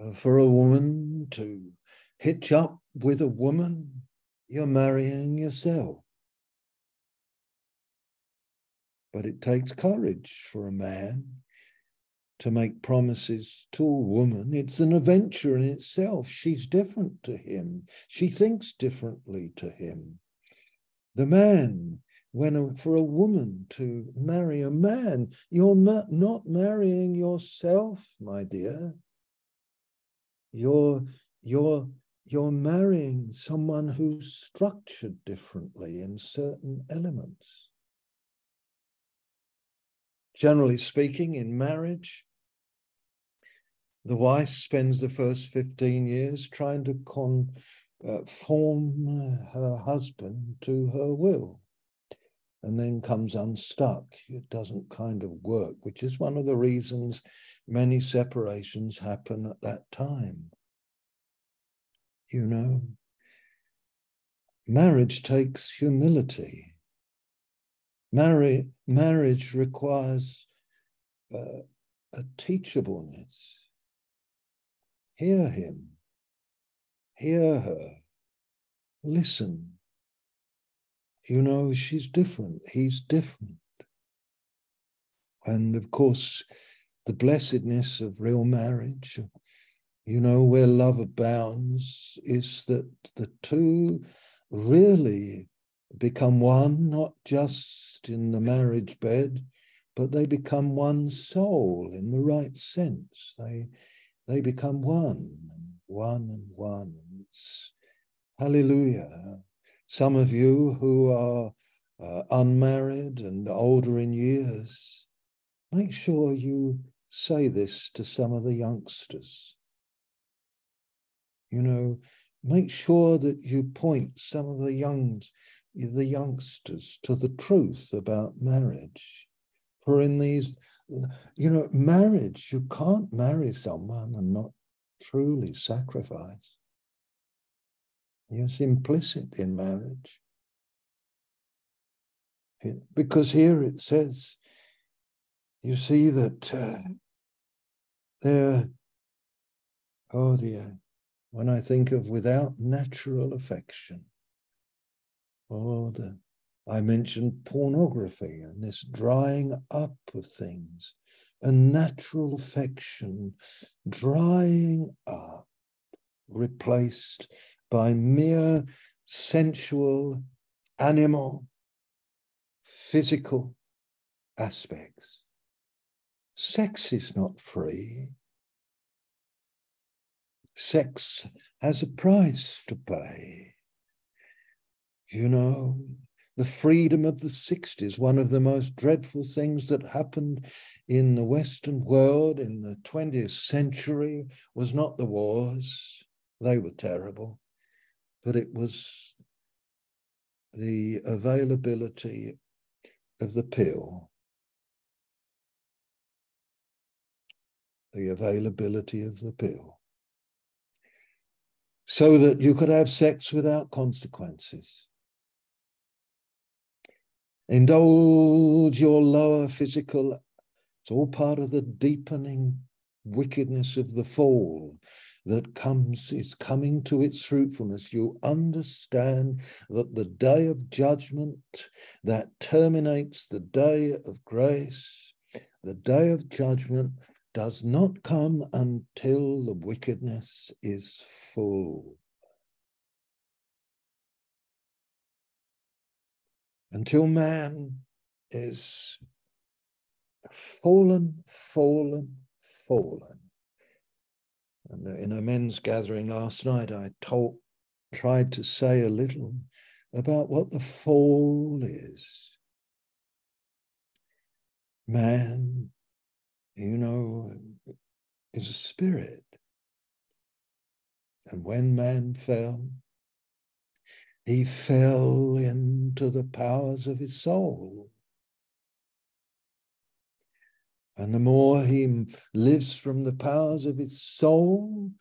Speaker 1: uh, for a woman to hitch up with a woman, you're marrying yourself. But it takes courage for a man to make promises to a woman. It's an adventure in itself. She's different to him, she thinks differently to him. The man, when for a woman to marry a man, you're ma- not marrying yourself, my dear. You're, you're, you're marrying someone who's structured differently in certain elements. Generally speaking, in marriage, the wife spends the first 15 years trying to conform uh, her husband to her will and then comes unstuck. It doesn't kind of work, which is one of the reasons many separations happen at that time. You know, marriage takes humility. Marri- marriage requires uh, a teachableness. Hear him, hear her, listen. You know, she's different, he's different. And of course, the blessedness of real marriage, you know, where love abounds, is that the two really become one, not just in the marriage bed, but they become one soul in the right sense. They they become one, one and one. It's, hallelujah. Some of you who are uh, unmarried and older in years, make sure you say this to some of the youngsters. You know, make sure that you point some of the young, the youngsters to the truth about marriage. For in these you know, marriage, you can't marry someone and not truly sacrifice. It's implicit in marriage. Because here it says, you see that uh, there, oh dear, when I think of without natural affection, oh, the I mentioned pornography and this drying up of things, a natural affection drying up, replaced by mere sensual, animal, physical aspects. Sex is not free. Sex has a price to pay. You know, the freedom of the 60s, one of the most dreadful things that happened in the Western world in the 20th century was not the wars, they were terrible, but it was the availability of the pill. The availability of the pill. So that you could have sex without consequences Indulge your lower physical. It's all part of the deepening wickedness of the fall that comes is coming to its fruitfulness you understand that the day of judgment that terminates the day of grace the day of judgment does not come until the wickedness is full until man is fallen, fallen, fallen. In a men's gathering last night, I told, tried to say a little about what the fall is. Man, you know, is a spirit. And when man fell, he fell into the powers of his soul. And the more he lives from the powers of his soul,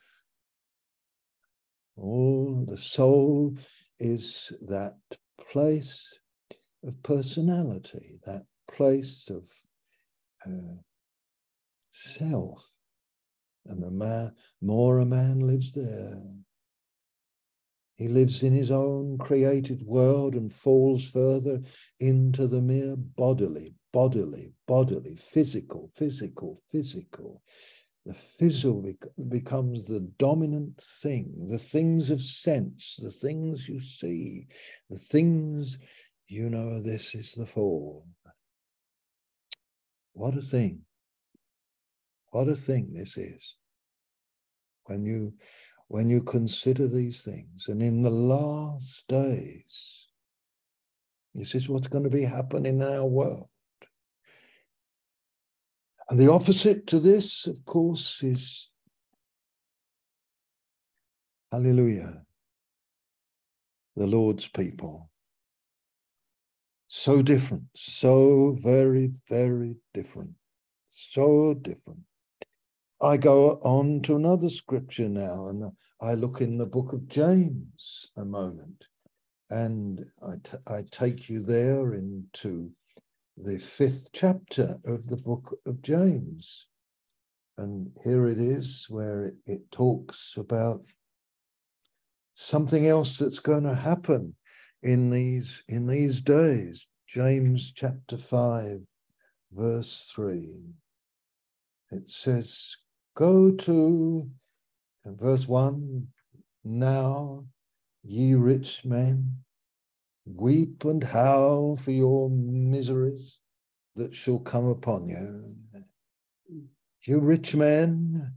Speaker 1: oh, the soul is that place of personality, that place of uh, self. And the man, more a man lives there. He lives in his own created world and falls further into the mere bodily, bodily, bodily, physical, physical, physical. The physical becomes the dominant thing, the things of sense, the things you see, the things you know, this is the fall. What a thing. What a thing this is. When you when you consider these things, and in the last days, this is what's going to be happening in our world. And the opposite to this, of course, is hallelujah, the Lord's people. So different, so very, very different, so different. I go on to another scripture now, and I look in the book of James a moment, and I, take you there into the fifth chapter of the book of James. And here it is where it, it talks about something else that's going to happen in these in these days. James chapter 5, verse 3. It says, Go to verse 1 now, ye rich men, weep and howl for your miseries that shall come upon you. You rich men,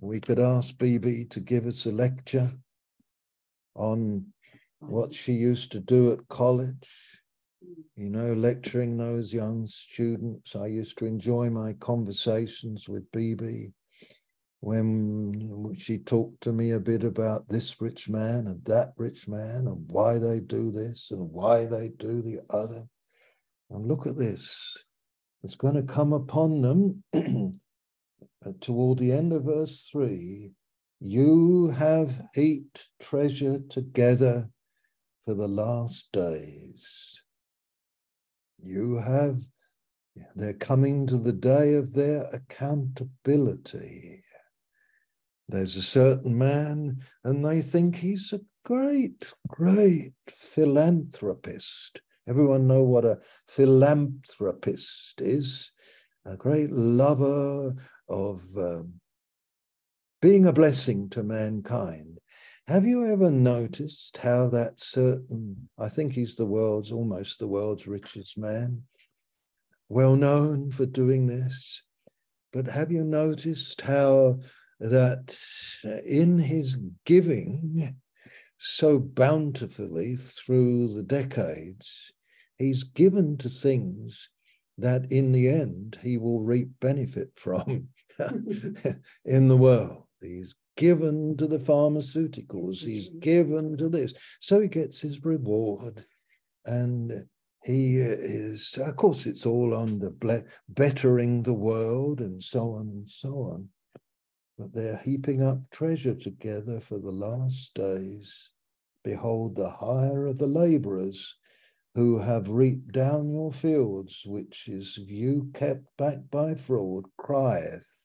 Speaker 1: we could ask BB to give us a lecture on what she used to do at college, you know, lecturing those young students. I used to enjoy my conversations with BB when she talked to me a bit about this rich man and that rich man and why they do this and why they do the other. And look at this. It's going to come upon them toward the end of verse 3 you have heaped treasure together for the last days. You have, they're coming to the day of their accountability. There's a certain man, and they think he's a great, great philanthropist. Everyone know what a philanthropist is? A great lover of um, being a blessing to mankind. Have you ever noticed how that certain, I think he's the world's, almost the world's richest man, well known for doing this, but have you noticed how that in his giving so bountifully through the decades, he's given to things that in the end he will reap benefit from in the world. He's given to the pharmaceuticals, he's given to this. So he gets his reward. And he is, of course, it's all under bettering the world and so on and so on. But they're heaping up treasure together for the last days. Behold, the hire of the laborers who have reaped down your fields, which is you kept back by fraud, crieth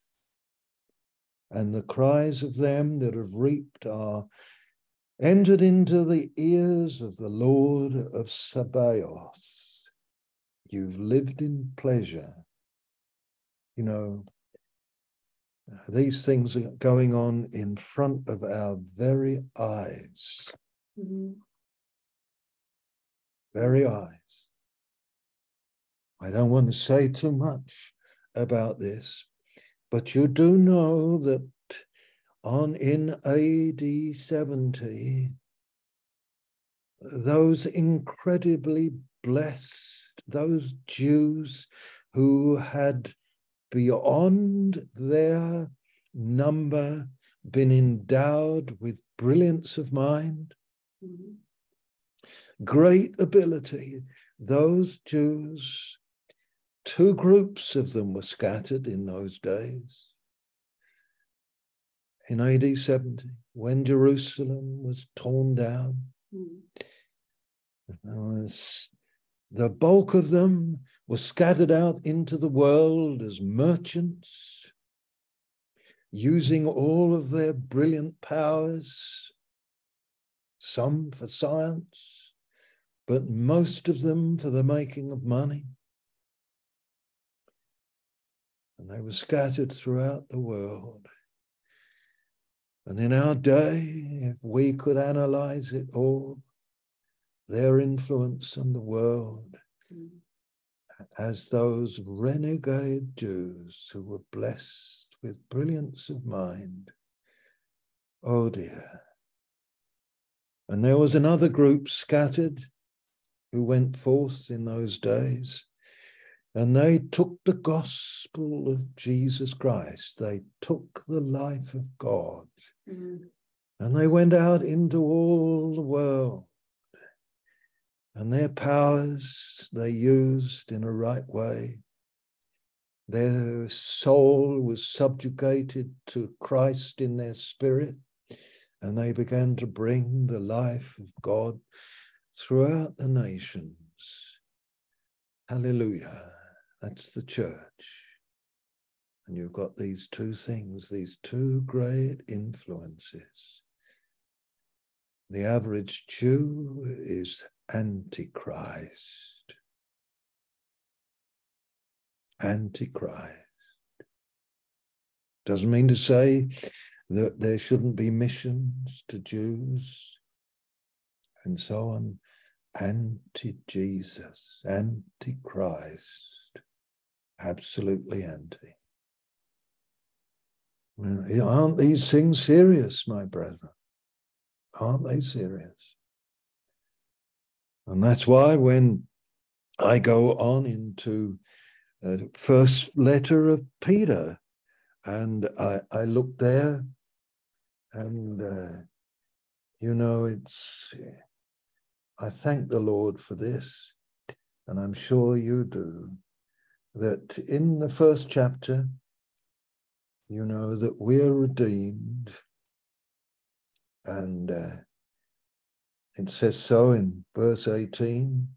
Speaker 1: and the cries of them that have reaped are entered into the ears of the Lord of Sabaoth. You've lived in pleasure. You know, these things are going on in front of our very eyes. Mm-hmm. Very eyes. I don't want to say too much about this, but you do know that on in AD 70, those incredibly blessed, those Jews who had beyond their number been endowed with brilliance of mind, mm-hmm. great ability, those Jews Two groups of them were scattered in those days. In AD 70, when Jerusalem was torn down, mm. The bulk of them were scattered out into the world as merchants. using all of their brilliant powers, some for science, but most of them for the making of money. And they were scattered throughout the world. And in our day, if we could analyze it all, their influence on the world, mm. as those renegade Jews who were blessed with brilliance of mind. Oh dear. And there was another group scattered who went forth in those days, and they took the gospel of Jesus Christ. They took the life of God, mm. and they went out into all the world. And their powers they used in a right way. Their soul was subjugated to Christ in their spirit, and they began to bring the life of God throughout the nations. Hallelujah. That's the church. And you've got these two things, these two great influences. The average Jew is Antichrist. Antichrist. Doesn't mean to say that there shouldn't be missions to Jews and so on. Anti Jesus, anti Christ, absolutely anti. Aren't these things serious, my brethren? Aren't they serious? And that's why when I go on into the first letter of Peter, and I, I look there, and uh, you know, it's, I thank the Lord for this, and I'm sure you do, that in the first chapter, you know, that we're redeemed, and uh, it says so in verse 18.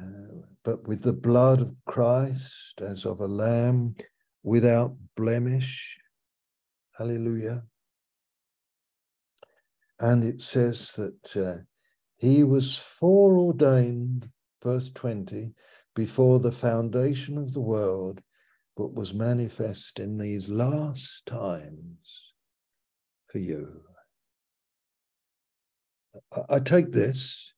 Speaker 1: Uh, but with the blood of Christ as of a lamb without blemish. Hallelujah. And it says that uh, he was foreordained, verse 20, before the foundation of the world, but was manifest in these last times for you. I take this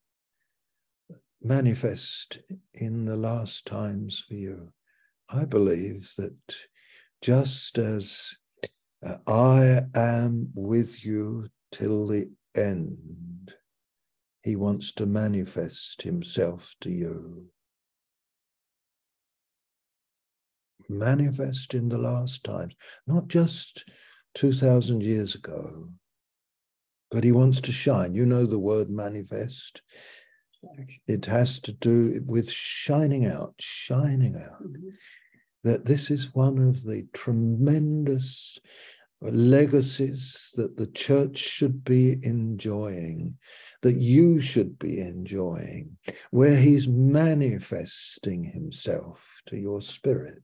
Speaker 1: manifest in the last times for you. I believe that just as uh, I am with you till the end, he wants to manifest himself to you. Manifest in the last times, not just 2,000 years ago, but he wants to shine. You know the word manifest. It has to do with shining out, shining out. That this is one of the tremendous legacies that the church should be enjoying, that you should be enjoying, where he's manifesting himself to your spirit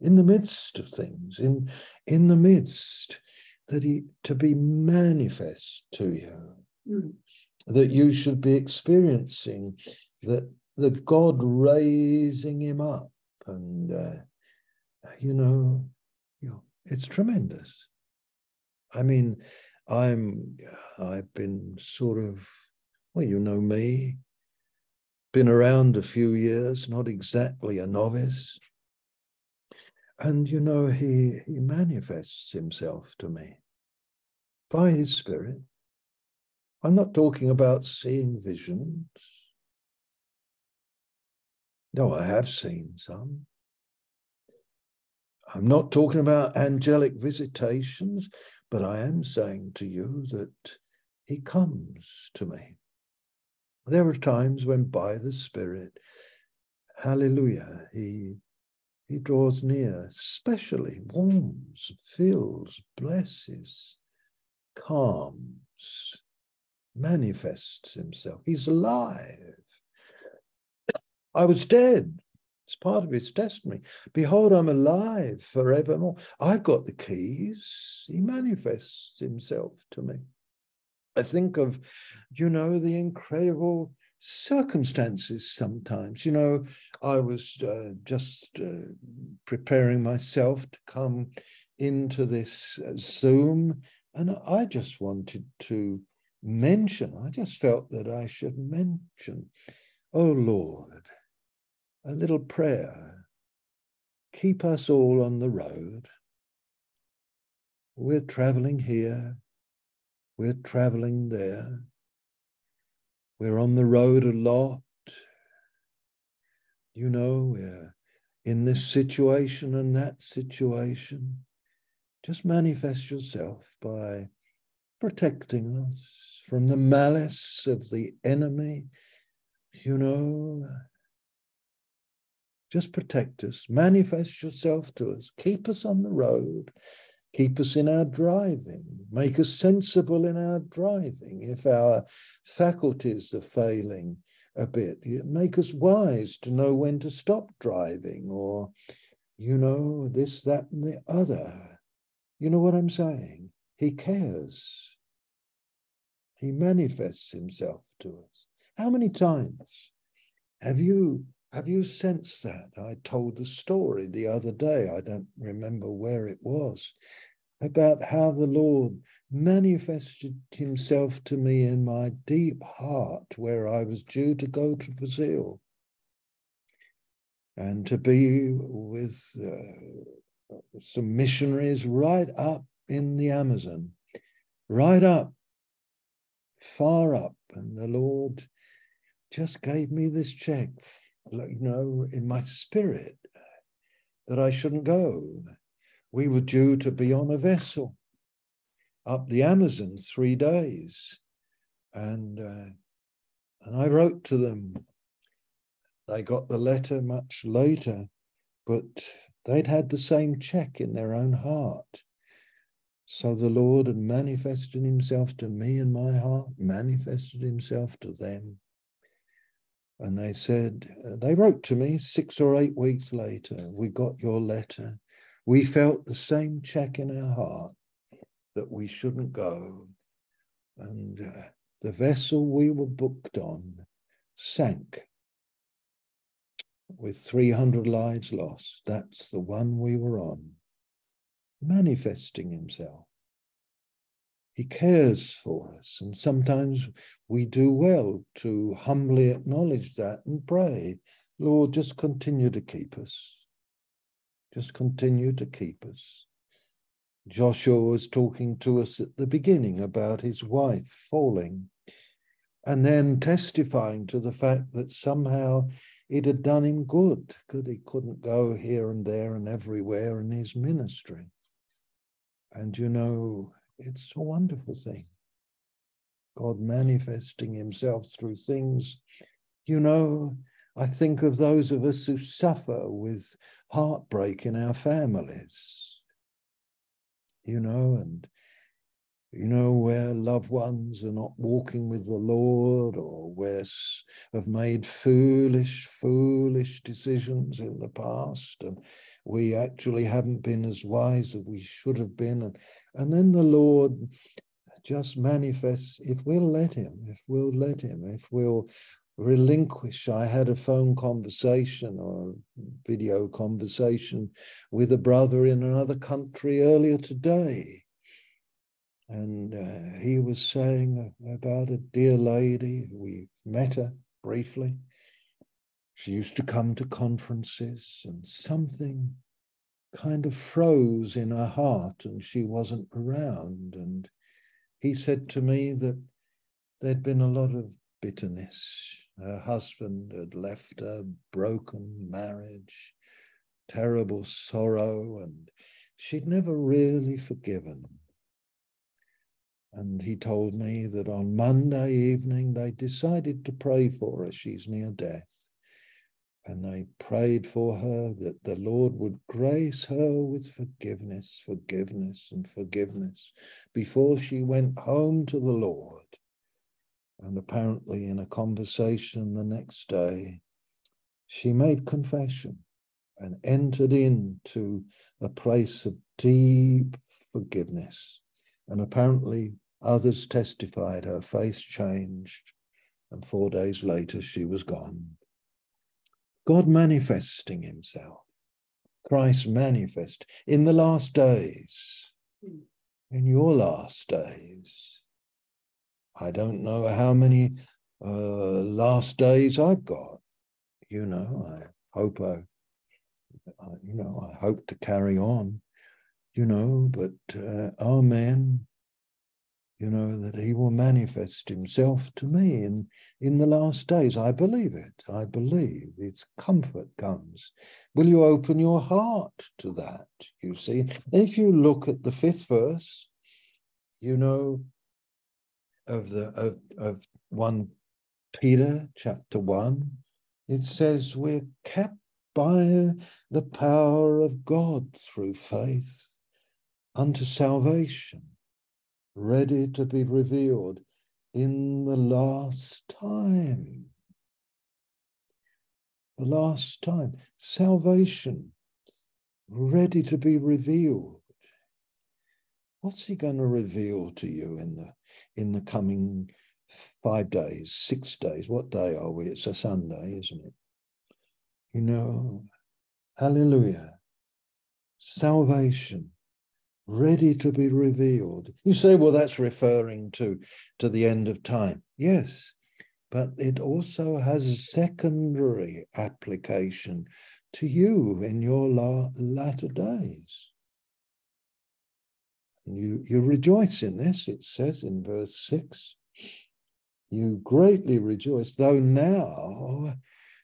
Speaker 1: in the midst of things, in, in the midst that he to be manifest to you, mm. that you should be experiencing that that God raising him up, and uh, you know, you know, it's tremendous. I mean, I'm I've been sort of well, you know me, been around a few years, not exactly a novice. And you know, he, he manifests himself to me by his spirit. I'm not talking about seeing visions. No, I have seen some. I'm not talking about angelic visitations, but I am saying to you that he comes to me. There are times when by the Spirit, hallelujah, he he draws near, specially warms, fills, blesses, calms, manifests himself. He's alive. I was dead. It's part of his testimony. Behold, I'm alive forevermore. I've got the keys. He manifests himself to me. I think of, you know, the incredible circumstances sometimes. You know, I was uh, just uh, preparing myself to come into this uh, Zoom, and I just wanted to mention, I just felt that I should mention, oh Lord, a little prayer. Keep us all on the road. We're traveling here. We're traveling there. We're on the road a lot. You know, we're in this situation and that situation. Just manifest yourself by protecting us from the malice of the enemy. You know, just protect us, manifest yourself to us, keep us on the road, keep us in our driving, make us sensible in our driving. If our faculties are failing a bit, make us wise to know when to stop driving or, you know, this, that, and the other. You know what I'm saying? He cares. He manifests himself to us. How many times have you have you sensed that? I told the story the other day, I don't remember where it was, about how the Lord manifested himself to me in my deep heart where I was due to go to Brazil and to be with uh, some missionaries right up in the Amazon, right up, far up. And the Lord just gave me this check you know, in my spirit that I shouldn't go. We were due to be on a vessel up the Amazon three days. And, uh, and I wrote to them. They got the letter much later, but they'd had the same check in their own heart. So the Lord had manifested himself to me in my heart, manifested himself to them. And they said, uh, they wrote to me six or eight weeks later, we got your letter. We felt the same check in our heart that we shouldn't go. And uh, the vessel we were booked on sank with 300 lives lost. That's the one we were on, manifesting himself. He cares for us. And sometimes we do well to humbly acknowledge that and pray, Lord, just continue to keep us. Just continue to keep us. Joshua was talking to us at the beginning about his wife falling and then testifying to the fact that somehow it had done him good because he couldn't go here and there and everywhere in his ministry. And you know, it's a wonderful thing. God manifesting himself through things. You know, I think of those of us who suffer with heartbreak in our families, you know, and you know, where loved ones are not walking with the Lord or where have made foolish, foolish decisions in the past. And we actually haven't been as wise as we should have been. And, and then the Lord just manifests if we'll let him, if we'll let him, if we'll relinquish. I had a phone conversation or a video conversation with a brother in another country earlier today. And uh, he was saying about a dear lady, we met her briefly, she used to come to conferences, and something kind of froze in her heart, and she wasn't around. And he said to me that there'd been a lot of bitterness. Her husband had left her, broken marriage, terrible sorrow, and she'd never really forgiven. And he told me that on Monday evening they decided to pray for her. She's near death and they prayed for her that the Lord would grace her with forgiveness, forgiveness, and forgiveness before she went home to the Lord. And apparently, in a conversation the next day, she made confession and entered into a place of deep forgiveness. And apparently, others testified her face changed, and four days later, she was gone. God manifesting himself, Christ manifest in the last days, in your last days. I don't know how many uh, last days I've got. You know, I hope I, you know, I hope to carry on, you know, but uh, amen you know, that he will manifest himself to me in, in the last days. I believe it. I believe its comfort comes. Will you open your heart to that? You see, if you look at the fifth verse, you know, of the of, of one Peter chapter one, it says we're kept by the power of God through faith unto salvation ready to be revealed in the last time. The last time, salvation ready to be revealed. What's he going to reveal to you in the in the coming five days, six days? What day are we? It's a Sunday, isn't it? You know, hallelujah. Salvation ready to be revealed. You say, well, that's referring to, to the end of time. Yes, but it also has secondary application to you in your la- latter days. You, you rejoice in this, it says in verse 6. You greatly rejoice, though now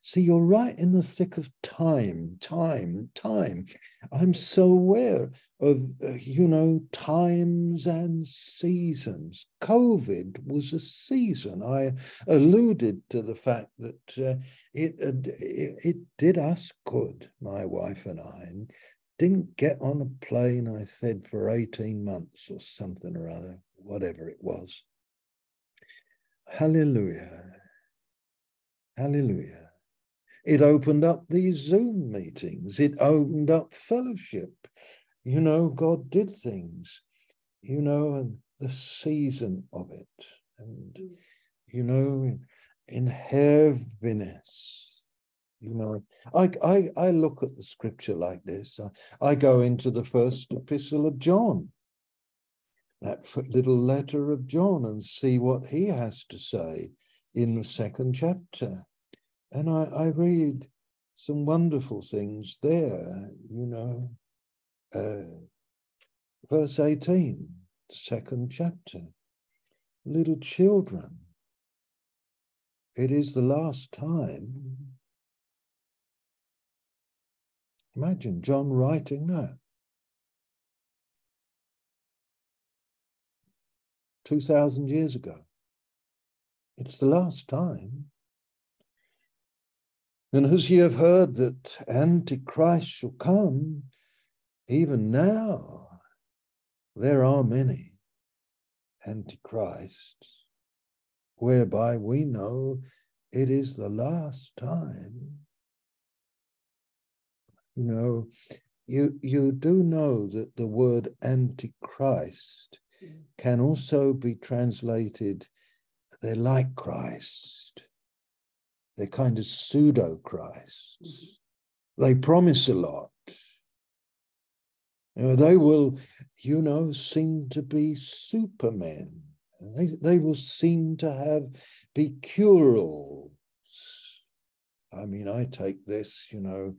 Speaker 1: See, you're right in the thick of time, time, time. I'm so aware of, uh, you know, times and seasons. COVID was a season. I alluded to the fact that uh, it, uh, it, it did us good, my wife and I, and didn't get on a plane, I said, for 18 months or something or other, whatever it was. Hallelujah. Hallelujah. It opened up these Zoom meetings. It opened up fellowship. You know, God did things, you know, and the season of it. And, mm. you know, in heaviness. You know, I, I, I look at the scripture like this. I, I go into the first epistle of John, that little letter of John, and see what he has to say in the second chapter. And I, I read some wonderful things there, you know. Uh, verse 18, second chapter. Little children, it is the last time. Imagine John writing that. 2,000 years ago. It's the last time. And as ye have heard that Antichrist shall come, even now there are many Antichrists, whereby we know it is the last time. You know, you, you do know that the word Antichrist can also be translated, they're like Christ they're kind of pseudo Christs. They promise a lot. You know, they will, you know, seem to be supermen. They, they will seem to have be I mean, I take this, you know,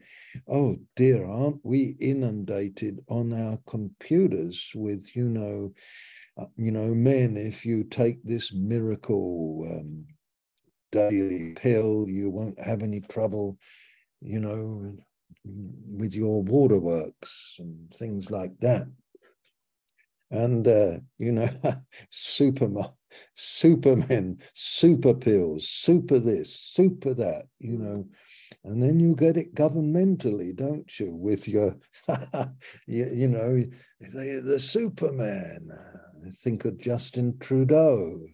Speaker 1: oh dear, aren't we inundated on our computers with, you know, uh, you know, men, if you take this miracle um, daily pill. You won't have any trouble, you know, with your waterworks and things like that. And, uh, you know, superman, supermen, super pills, super this, super that, you know. And then you get it governmentally, don't you, with your, you, you know, the, the Superman. Think of Justin Trudeau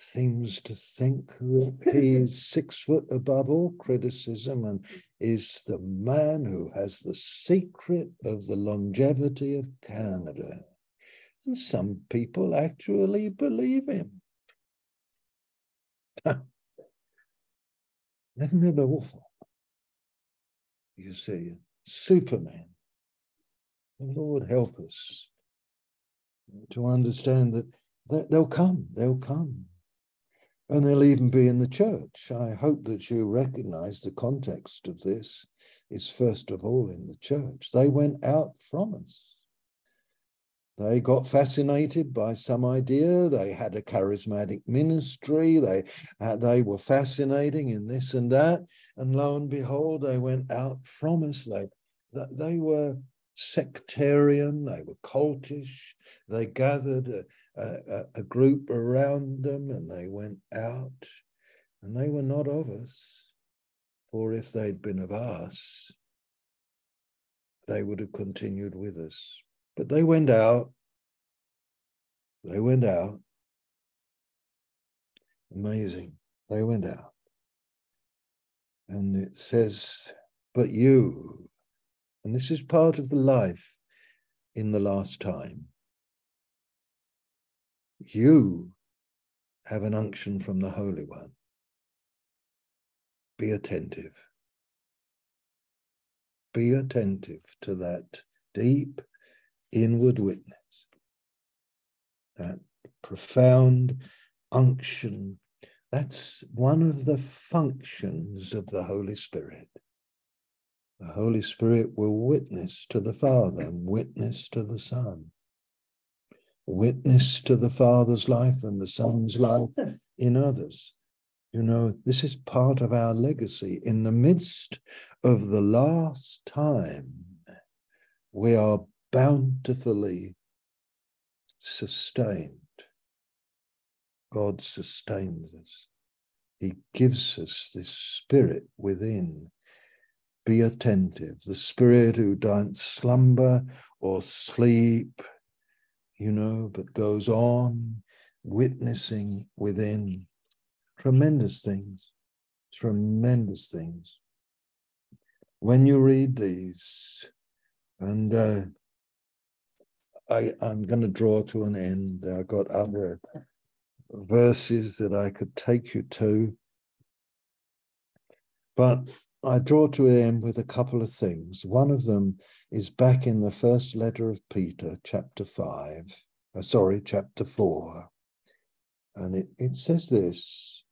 Speaker 1: seems to think that he is six foot above all criticism and is the man who has the secret of the longevity of Canada. And some people actually believe him. Isn't it awful? You see, Superman. The Lord help us to understand that they'll come, they'll come. And they'll even be in the church. I hope that you recognize the context of this is first of all in the church. They went out from us. They got fascinated by some idea. They had a charismatic ministry. They, uh, they were fascinating in this and that. And lo and behold, they went out from us. They, they were sectarian, they were cultish. They gathered a, a, group around them and they went out. And they were not of us. For if they'd been of us, they would have continued with us. But they went out. They went out. Amazing. They went out. And it says, but you, and this is part of the life in the last time, you have an unction from the Holy One. Be attentive. Be attentive to that deep inward witness, that profound unction. That's one of the functions of the Holy Spirit. The Holy Spirit will witness to the Father witness to the Son witness to the Father's life and the Son's life in others. You know, this is part of our legacy. In the midst of the last time, we are bountifully sustained. God sustains us. He gives us this spirit within. Be attentive. The spirit who don't slumber or sleep you know, but goes on witnessing within tremendous things, tremendous things. When you read these, and uh, I, I'm going to draw to an end. I've got other verses that I could take you to, but I draw to an end with a couple of things. One of them is back in the first letter of Peter, chapter 5, uh, sorry, chapter 4. And it, it says this,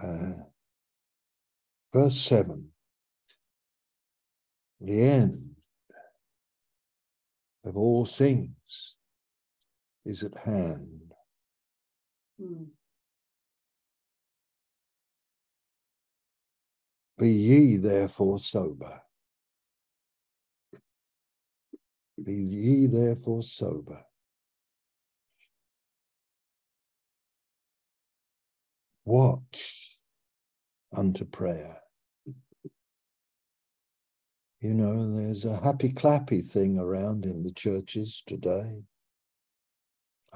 Speaker 1: uh, verse 7 the end of all things is at hand. Mm. Be ye therefore sober. Be ye therefore sober. Watch unto prayer. You know, there's a happy clappy thing around in the churches today.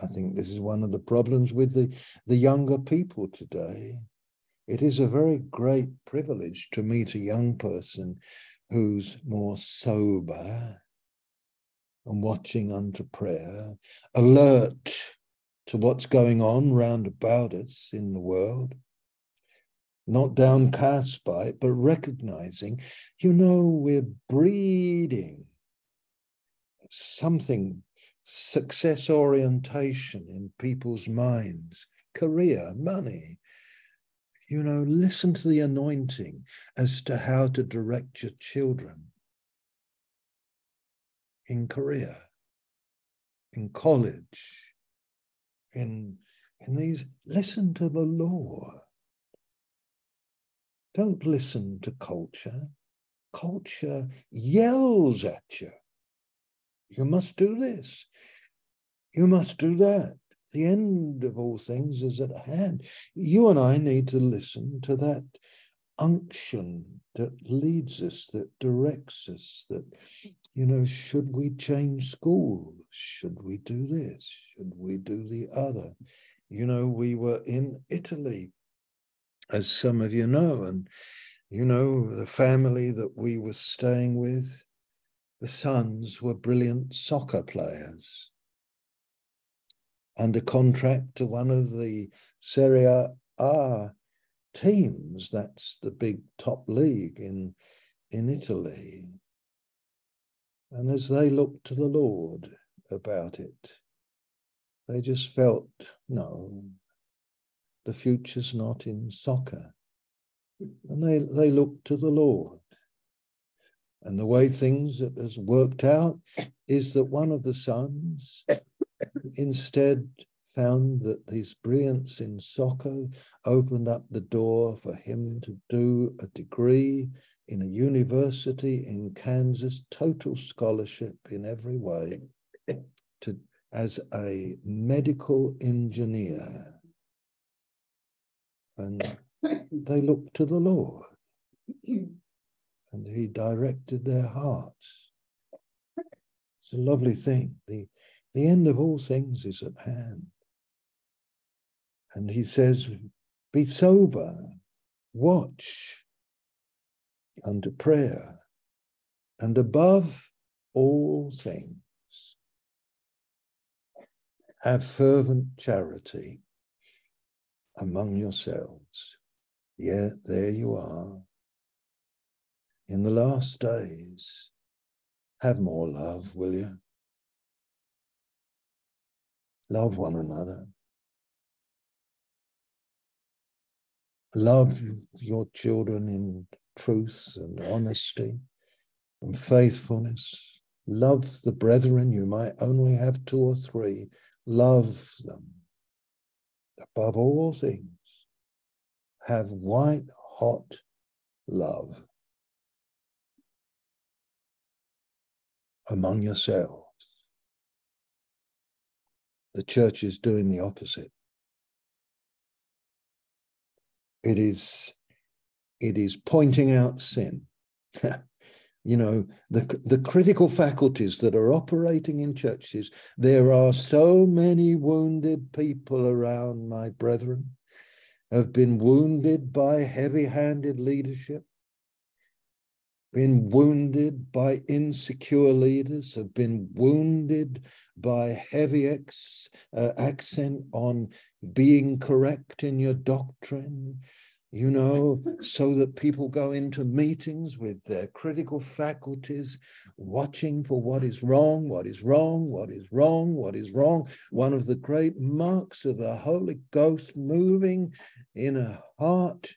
Speaker 1: I think this is one of the problems with the, the younger people today. It is a very great privilege to meet a young person who's more sober and watching unto prayer, alert to what's going on round about us in the world, not downcast by it, but recognizing, you know, we're breeding something, success orientation in people's minds, career, money, you know, listen to the anointing as to how to direct your children in career, in college, in, in these. Listen to the Lord. Don't listen to culture. Culture yells at you. You must do this. You must do that. The end of all things is at hand. You and I need to listen to that unction that leads us, that directs us, that, you know, should we change school? Should we do this? Should we do the other? You know, we were in Italy, as some of you know, and you know, the family that we were staying with, the sons were brilliant soccer players. Under contract to one of the Serie A teams, that's the big top league in, in Italy. And as they looked to the Lord about it, they just felt, no, the future's not in soccer. And they, they looked to the Lord. And the way things has worked out is that one of the sons instead found that his brilliance in soccer opened up the door for him to do a degree in a university in Kansas, total scholarship in every way, to, as a medical engineer. And they looked to the Lord and he directed their hearts. It's a lovely thing. The, the end of all things is at hand. And he says, Be sober, watch unto prayer, and above all things, have fervent charity among yourselves. Yet there you are. In the last days, have more love, will you? Love one another. Love your children in truth and honesty and faithfulness. Love the brethren. You might only have two or three. Love them. Above all things, have white hot love among yourselves. The church is doing the opposite. It is, it is pointing out sin. you know, the, the critical faculties that are operating in churches. There are so many wounded people around, my brethren have been wounded by heavy handed leadership, been wounded by insecure leaders, have been wounded by heavy ex, uh, accent on being correct in your doctrine, you know, so that people go into meetings with their critical faculties, watching for what is wrong, what is wrong, what is wrong, what is wrong. One of the great marks of the Holy Ghost moving in a heart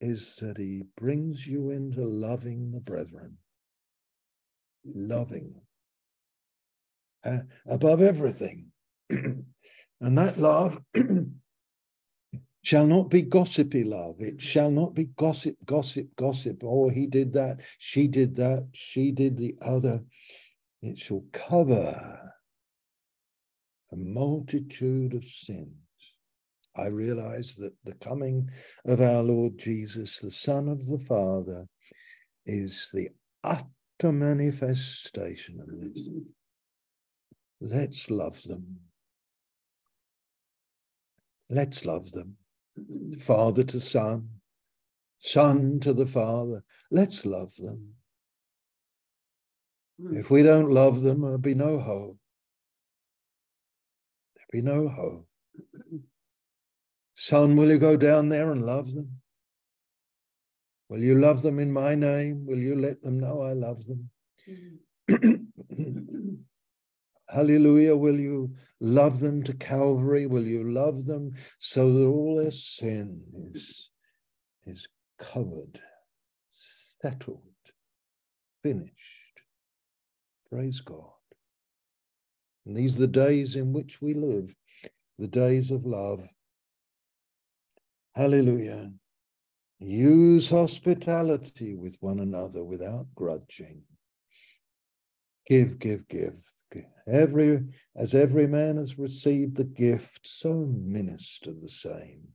Speaker 1: is that he brings you into loving the brethren, loving them uh, above everything. and that love shall not be gossipy love. It shall not be gossip, gossip, gossip. Oh, he did that, she did that, she did the other. It shall cover a multitude of sins. I realize that the coming of our Lord Jesus, the Son of the Father, is the utter manifestation of this. Let's love them. Let's love them father to son, son to the father. Let's love them. If we don't love them, there'll be no hope. There'll be no hope. Son, will you go down there and love them? Will you love them in my name? Will you let them know I love them? Mm-hmm. Hallelujah. Will you love them to Calvary? Will you love them so that all their sin is, is covered, settled, finished? Praise God. And these are the days in which we live, the days of love. Hallelujah. Use hospitality with one another without grudging. Give, give, give. Every as every man has received the gift, so minister the same.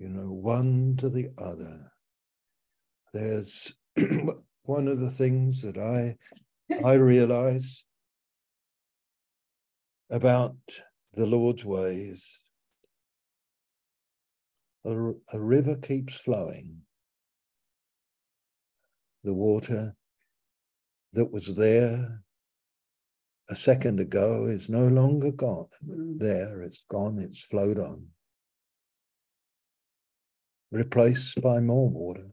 Speaker 1: You know, one to the other. There's one of the things that I I realize about the Lord's ways a, a river keeps flowing. The water that was there a second ago is no longer gone. Mm. There, it's gone, it's flowed on. Replaced by more water.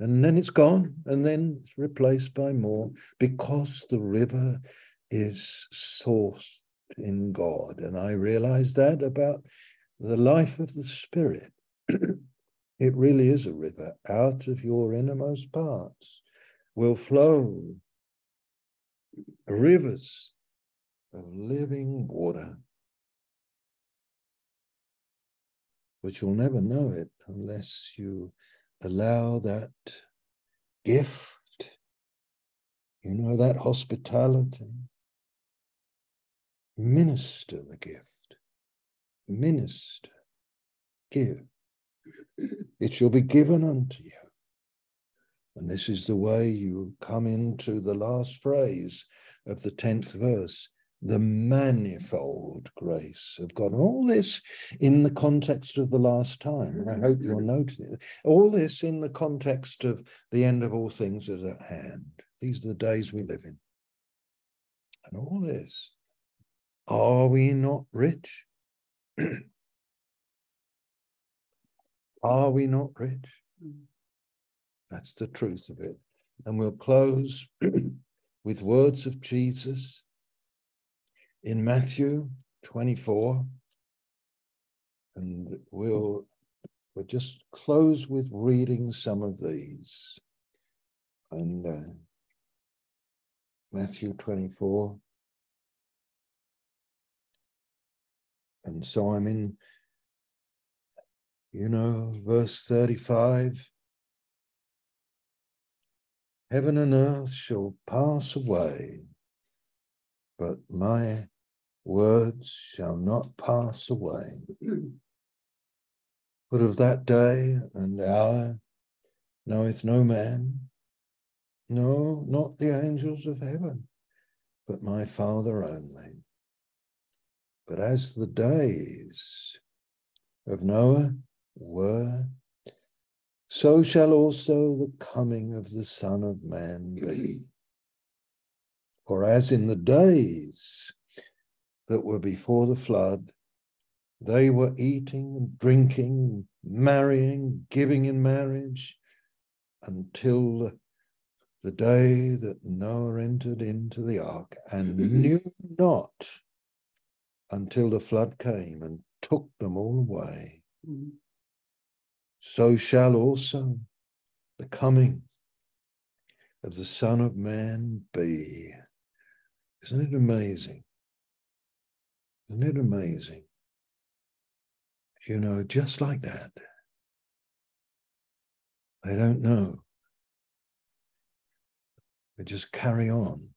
Speaker 1: And then it's gone, and then it's replaced by more because the river is sourced in God. And I realized that about the life of the Spirit. it really is a river out of your innermost parts will flow rivers of living water, but you'll never know it unless you allow that gift, you know, that hospitality, minister the gift, minister, give. It shall be given unto you. And this is the way you come into the last phrase of the 10th verse the manifold grace of God. all this in the context of the last time. I hope you're noticing it. All this in the context of the end of all things is at hand. These are the days we live in. And all this, are we not rich? are we not rich? That's the truth of it. And we'll close with words of Jesus in Matthew 24. And we'll, we'll just close with reading some of these. And uh, Matthew 24. And so I'm in, you know, verse 35. Heaven and earth shall pass away, but my words shall not pass away. But of that day and hour knoweth no man, no, not the angels of heaven, but my Father only. But as the days of Noah were, so shall also the coming of the Son of Man be. For as in the days that were before the flood, they were eating and drinking, marrying, giving in marriage, until the day that Noah entered into the ark and mm-hmm. knew not until the flood came and took them all away. Mm-hmm so shall also the coming of the Son of Man be. Isn't it amazing? Isn't it amazing? You know, just like that. They don't know. They just carry on.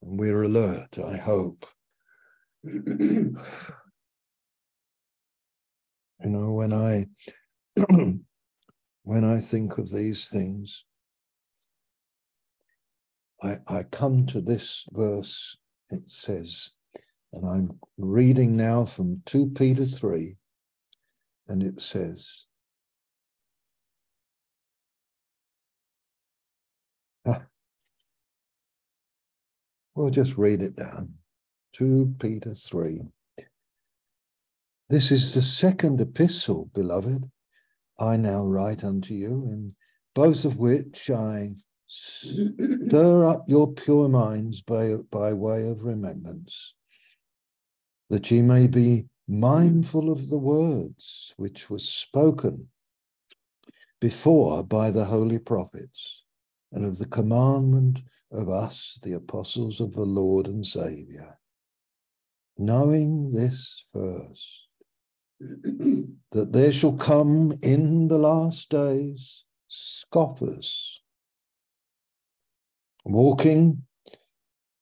Speaker 1: We're alert, I hope. You know, when I when I think of these things, I, I come to this verse. It says, and I'm reading now from 2 Peter 3, and it says, We'll just read it down. 2 Peter 3. This is the second epistle, beloved, I now write unto you, in both of which I stir up your pure minds by, by way of remembrance, that ye may be mindful of the words which were spoken before by the holy prophets, and of the commandment of us, the apostles of the Lord and Saviour. Knowing this first, that there shall come in the last days scoffers, walking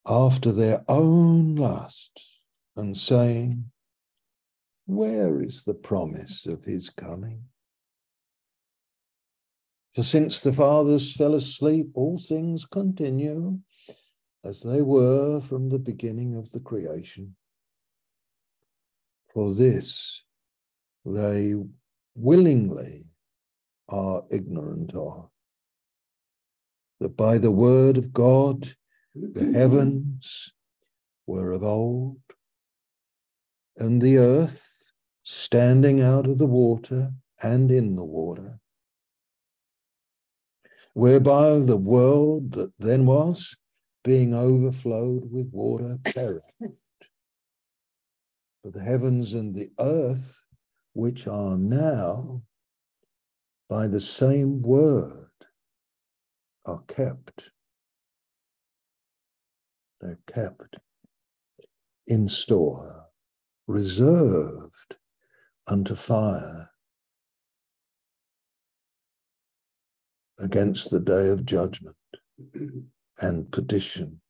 Speaker 1: after their own lusts and saying, Where is the promise of his coming? For since the fathers fell asleep, all things continue as they were from the beginning of the creation. For this they willingly are ignorant of. That by the word of God, the heavens were of old, and the earth standing out of the water and in the water, whereby the world that then was, being overflowed with water, perished. But the heavens and the earth, which are now by the same word, are kept. They're kept in store, reserved unto fire against the day of judgment and perdition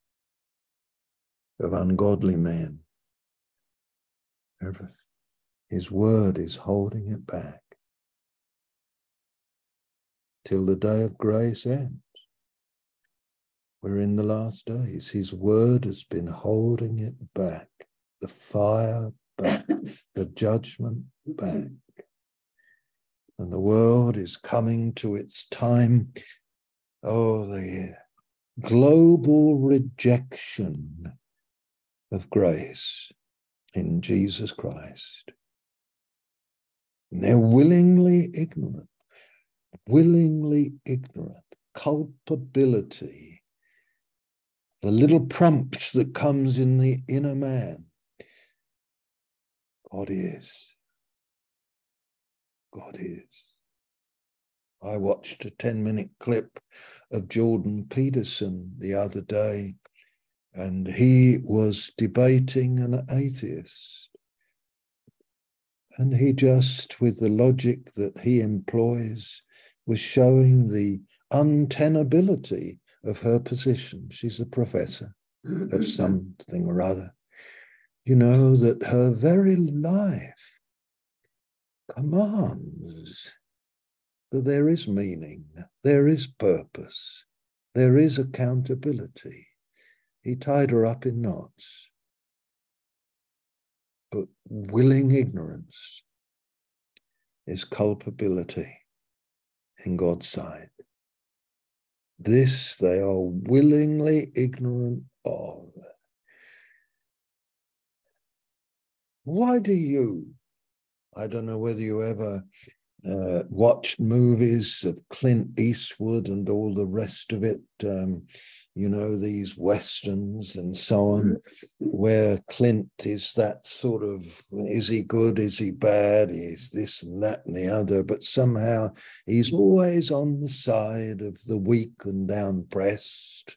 Speaker 1: of ungodly men. His word is holding it back till the day of grace ends. We're in the last days. His word has been holding it back, the fire back, the judgment back. And the world is coming to its time. Oh, the global rejection of grace in Jesus Christ. And they're willingly ignorant, willingly ignorant, culpability, the little prompt that comes in the inner man. God is. God is. I watched a 10 minute clip of Jordan Peterson the other day, and he was debating an atheist. And he just, with the logic that he employs, was showing the untenability of her position. She's a professor of something or other. You know, that her very life commands that there is meaning, there is purpose, there is accountability. He tied her up in knots. But willing ignorance is culpability in God's sight. This they are willingly ignorant of. Why do you? I don't know whether you ever uh, watched movies of Clint Eastwood and all the rest of it, um, you know, these westerns and so on, where Clint is that sort of is he good, is he bad, is this and that and the other, but somehow he's always on the side of the weak and downpressed.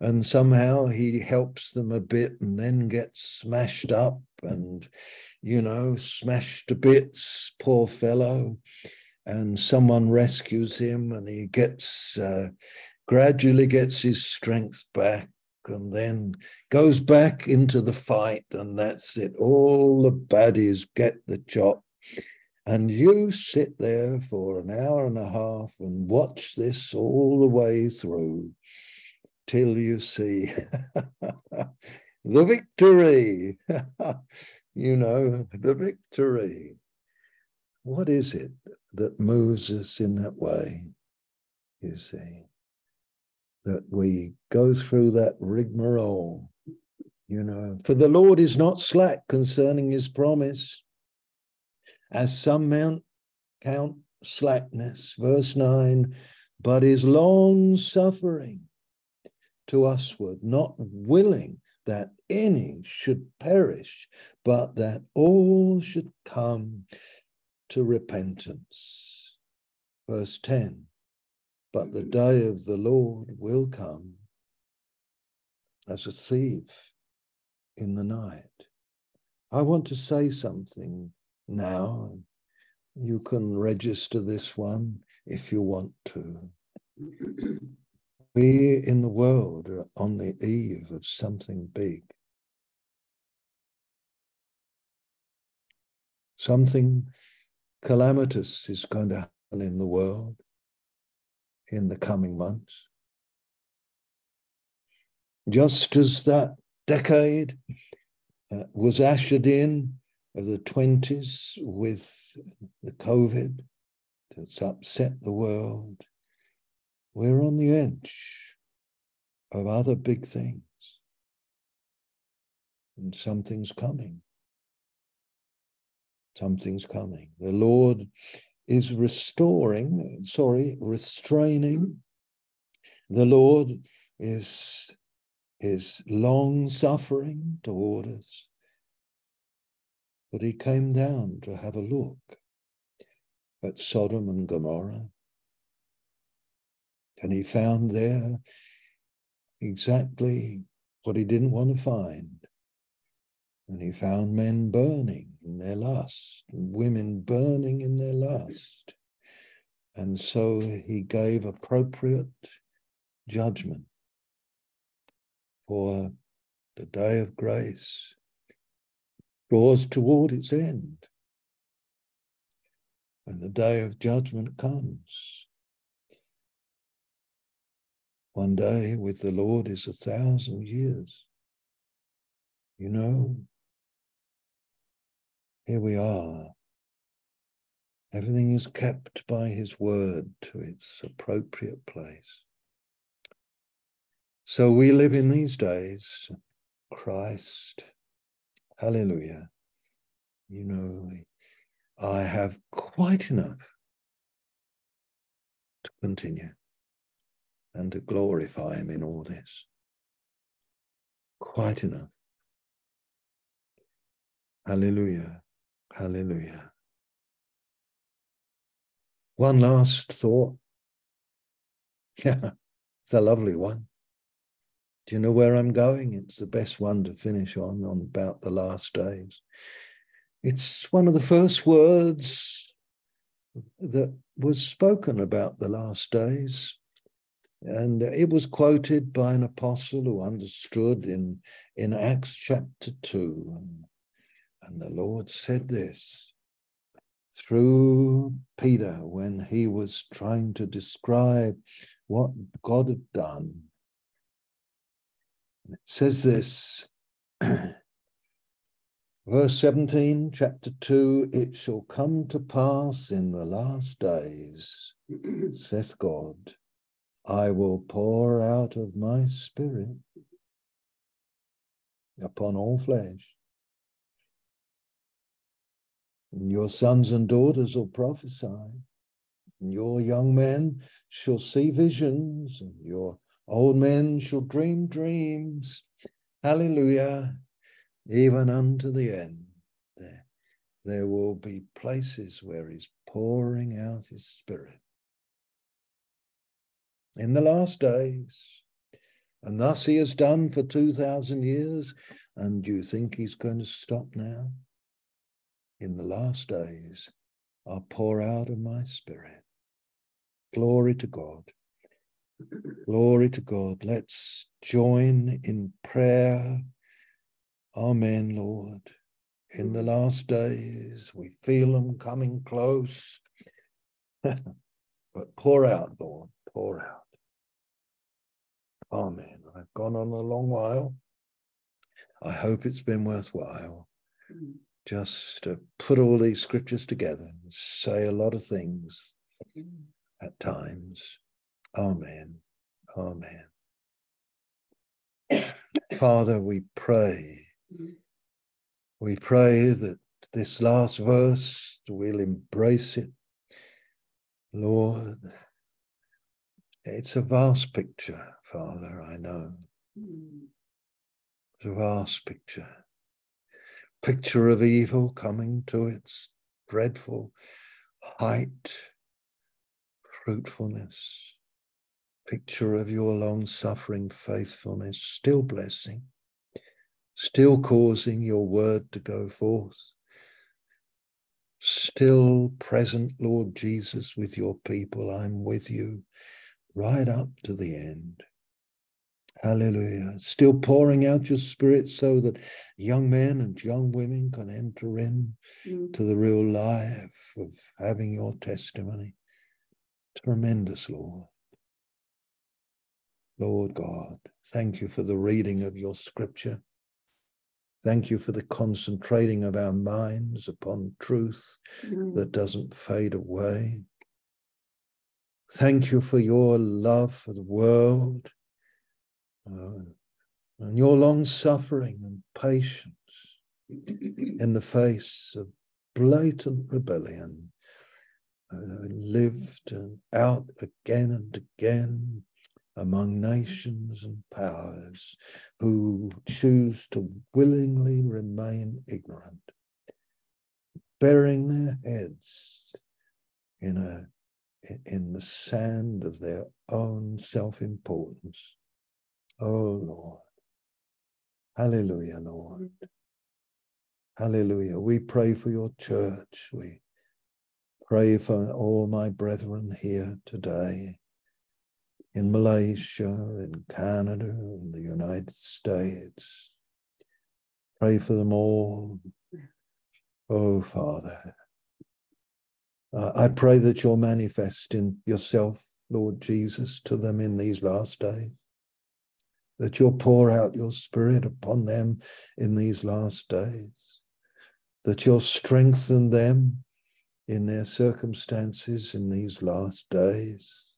Speaker 1: And somehow he helps them a bit and then gets smashed up and you know, smashed to bits, poor fellow. And someone rescues him and he gets, uh, gradually gets his strength back and then goes back into the fight. And that's it. All the baddies get the chop. And you sit there for an hour and a half and watch this all the way through till you see the victory. you know, the victory. What is it that moves us in that way? You see, that we go through that rigmarole, you know, for the Lord is not slack concerning his promise, as some mount count slackness. Verse 9, but is long suffering to usward, not willing that any should perish, but that all should come to repentance. Verse 10 But the day of the Lord will come as a thief in the night. I want to say something now. You can register this one if you want to. We in the world are on the eve of something big. Something calamitous is going to happen in the world in the coming months. Just as that decade uh, was ushered in of the 20s with the COVID that's upset the world. We're on the edge of other big things. And something's coming. Something's coming. The Lord is restoring, sorry, restraining. The Lord is, is long suffering toward us. But he came down to have a look at Sodom and Gomorrah. And he found there exactly what he didn't want to find. And he found men burning in their lust, and women burning in their lust. And so he gave appropriate judgment for the day of grace draws toward its end. And the day of judgment comes. One day with the Lord is a thousand years. You know, here we are. Everything is kept by his word to its appropriate place. So we live in these days, Christ Hallelujah. You know, I have quite enough to continue and to glorify Him in all this. Quite enough. Hallelujah. Hallelujah. One last thought. Yeah, it's a lovely one. Do you know where I'm going? It's the best one to finish on, on about the last days. It's one of the first words that was spoken about the last days. And it was quoted by an apostle who understood in, in Acts chapter 2. And, the Lord said this through Peter when he was trying to describe what God had done And it says this, verse 17, chapter 2 It shall come to pass in the last days, saith God, I will pour out of my spirit upon all flesh. And your sons and daughters will prophesy, and your young men shall see visions, and your Old men shall dream dreams. Hallelujah. Even unto the end. There, there will be places where he's pouring out his spirit. In the last days. And thus he has done for 2,000 years. And do you think he's going to stop now? In the last days, I'll pour out of my spirit. Glory to God. Glory to God. Let's join in prayer. Amen, Lord. In the last days, we feel them coming close. but pour out, Lord, pour out. Oh, Amen. I've gone on a long while. I hope it's been worthwhile mm. just to put all these scriptures together and say a lot of things mm. at times. Oh, Amen. Oh, Amen. Father, we pray. Mm. We pray that this last verse, we'll embrace it. Lord, it's a vast picture, Father, I know. Hmm. It's a vast picture. Picture of evil coming to its dreadful height, fruitfulness picture of your long suffering faithfulness, still blessing, still causing your word to go forth, still present, Lord Jesus, with your people. I'm with you right up to the end. Hallelujah. Still pouring out your spirit so that young men and young women can enter in mm. to the real life of having your testimony. Tremendous, Lord. Lord God, thank you for the reading of your scripture. Thank you for the concentrating of our minds upon truth mm. that doesn't fade away. Thank you for your love for the world uh, and your long suffering and patience in the face of blatant rebellion. Uh, lived out again and again among nations and powers who choose to willingly remain ignorant, burying their heads in a in the sand of their own self-importance. Oh Lord. Hallelujah, Lord. Hallelujah. We pray for your church. We pray for all my brethren here today in Malaysia, in Canada, in the United States. Pray for them all. Oh, Father. Uh, I pray that you'll manifest in yourself, Lord Jesus, to them in these last days. That you'll pour out your spirit upon them in these last days. That you'll strengthen them in their circumstances in these last days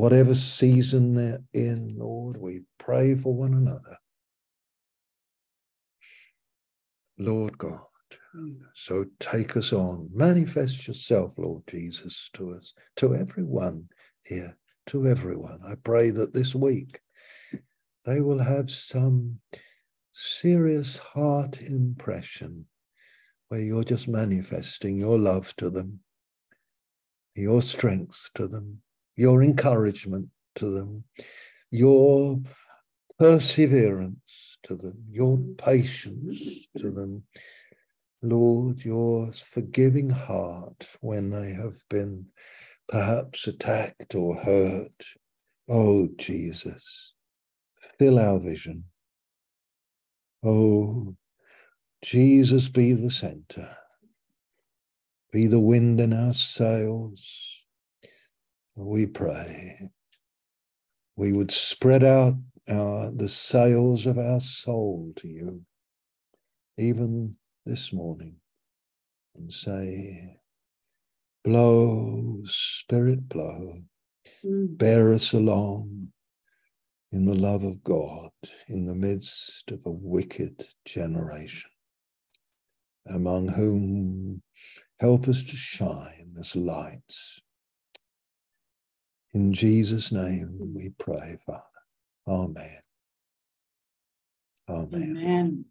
Speaker 1: whatever season they're in, Lord, we pray for one another. Lord God, so take us on. Manifest yourself, Lord Jesus, to us, to everyone here, to everyone. I pray that this week they will have some serious heart impression where you're just manifesting your love to them, your strength to them, your encouragement to them, your perseverance to them, your patience to them. Lord, your forgiving heart when they have been perhaps attacked or hurt. Oh, Jesus, fill our vision. Oh, Jesus, be the center, be the wind in our sails we pray we would spread out our, the sails of our soul to you, even this morning, and say, Blow, Spirit, blow, mm. bear us along in the love of God in the midst of a wicked generation, among whom help us to shine as lights in Jesus' name we pray, Father. Amen. Amen. Amen.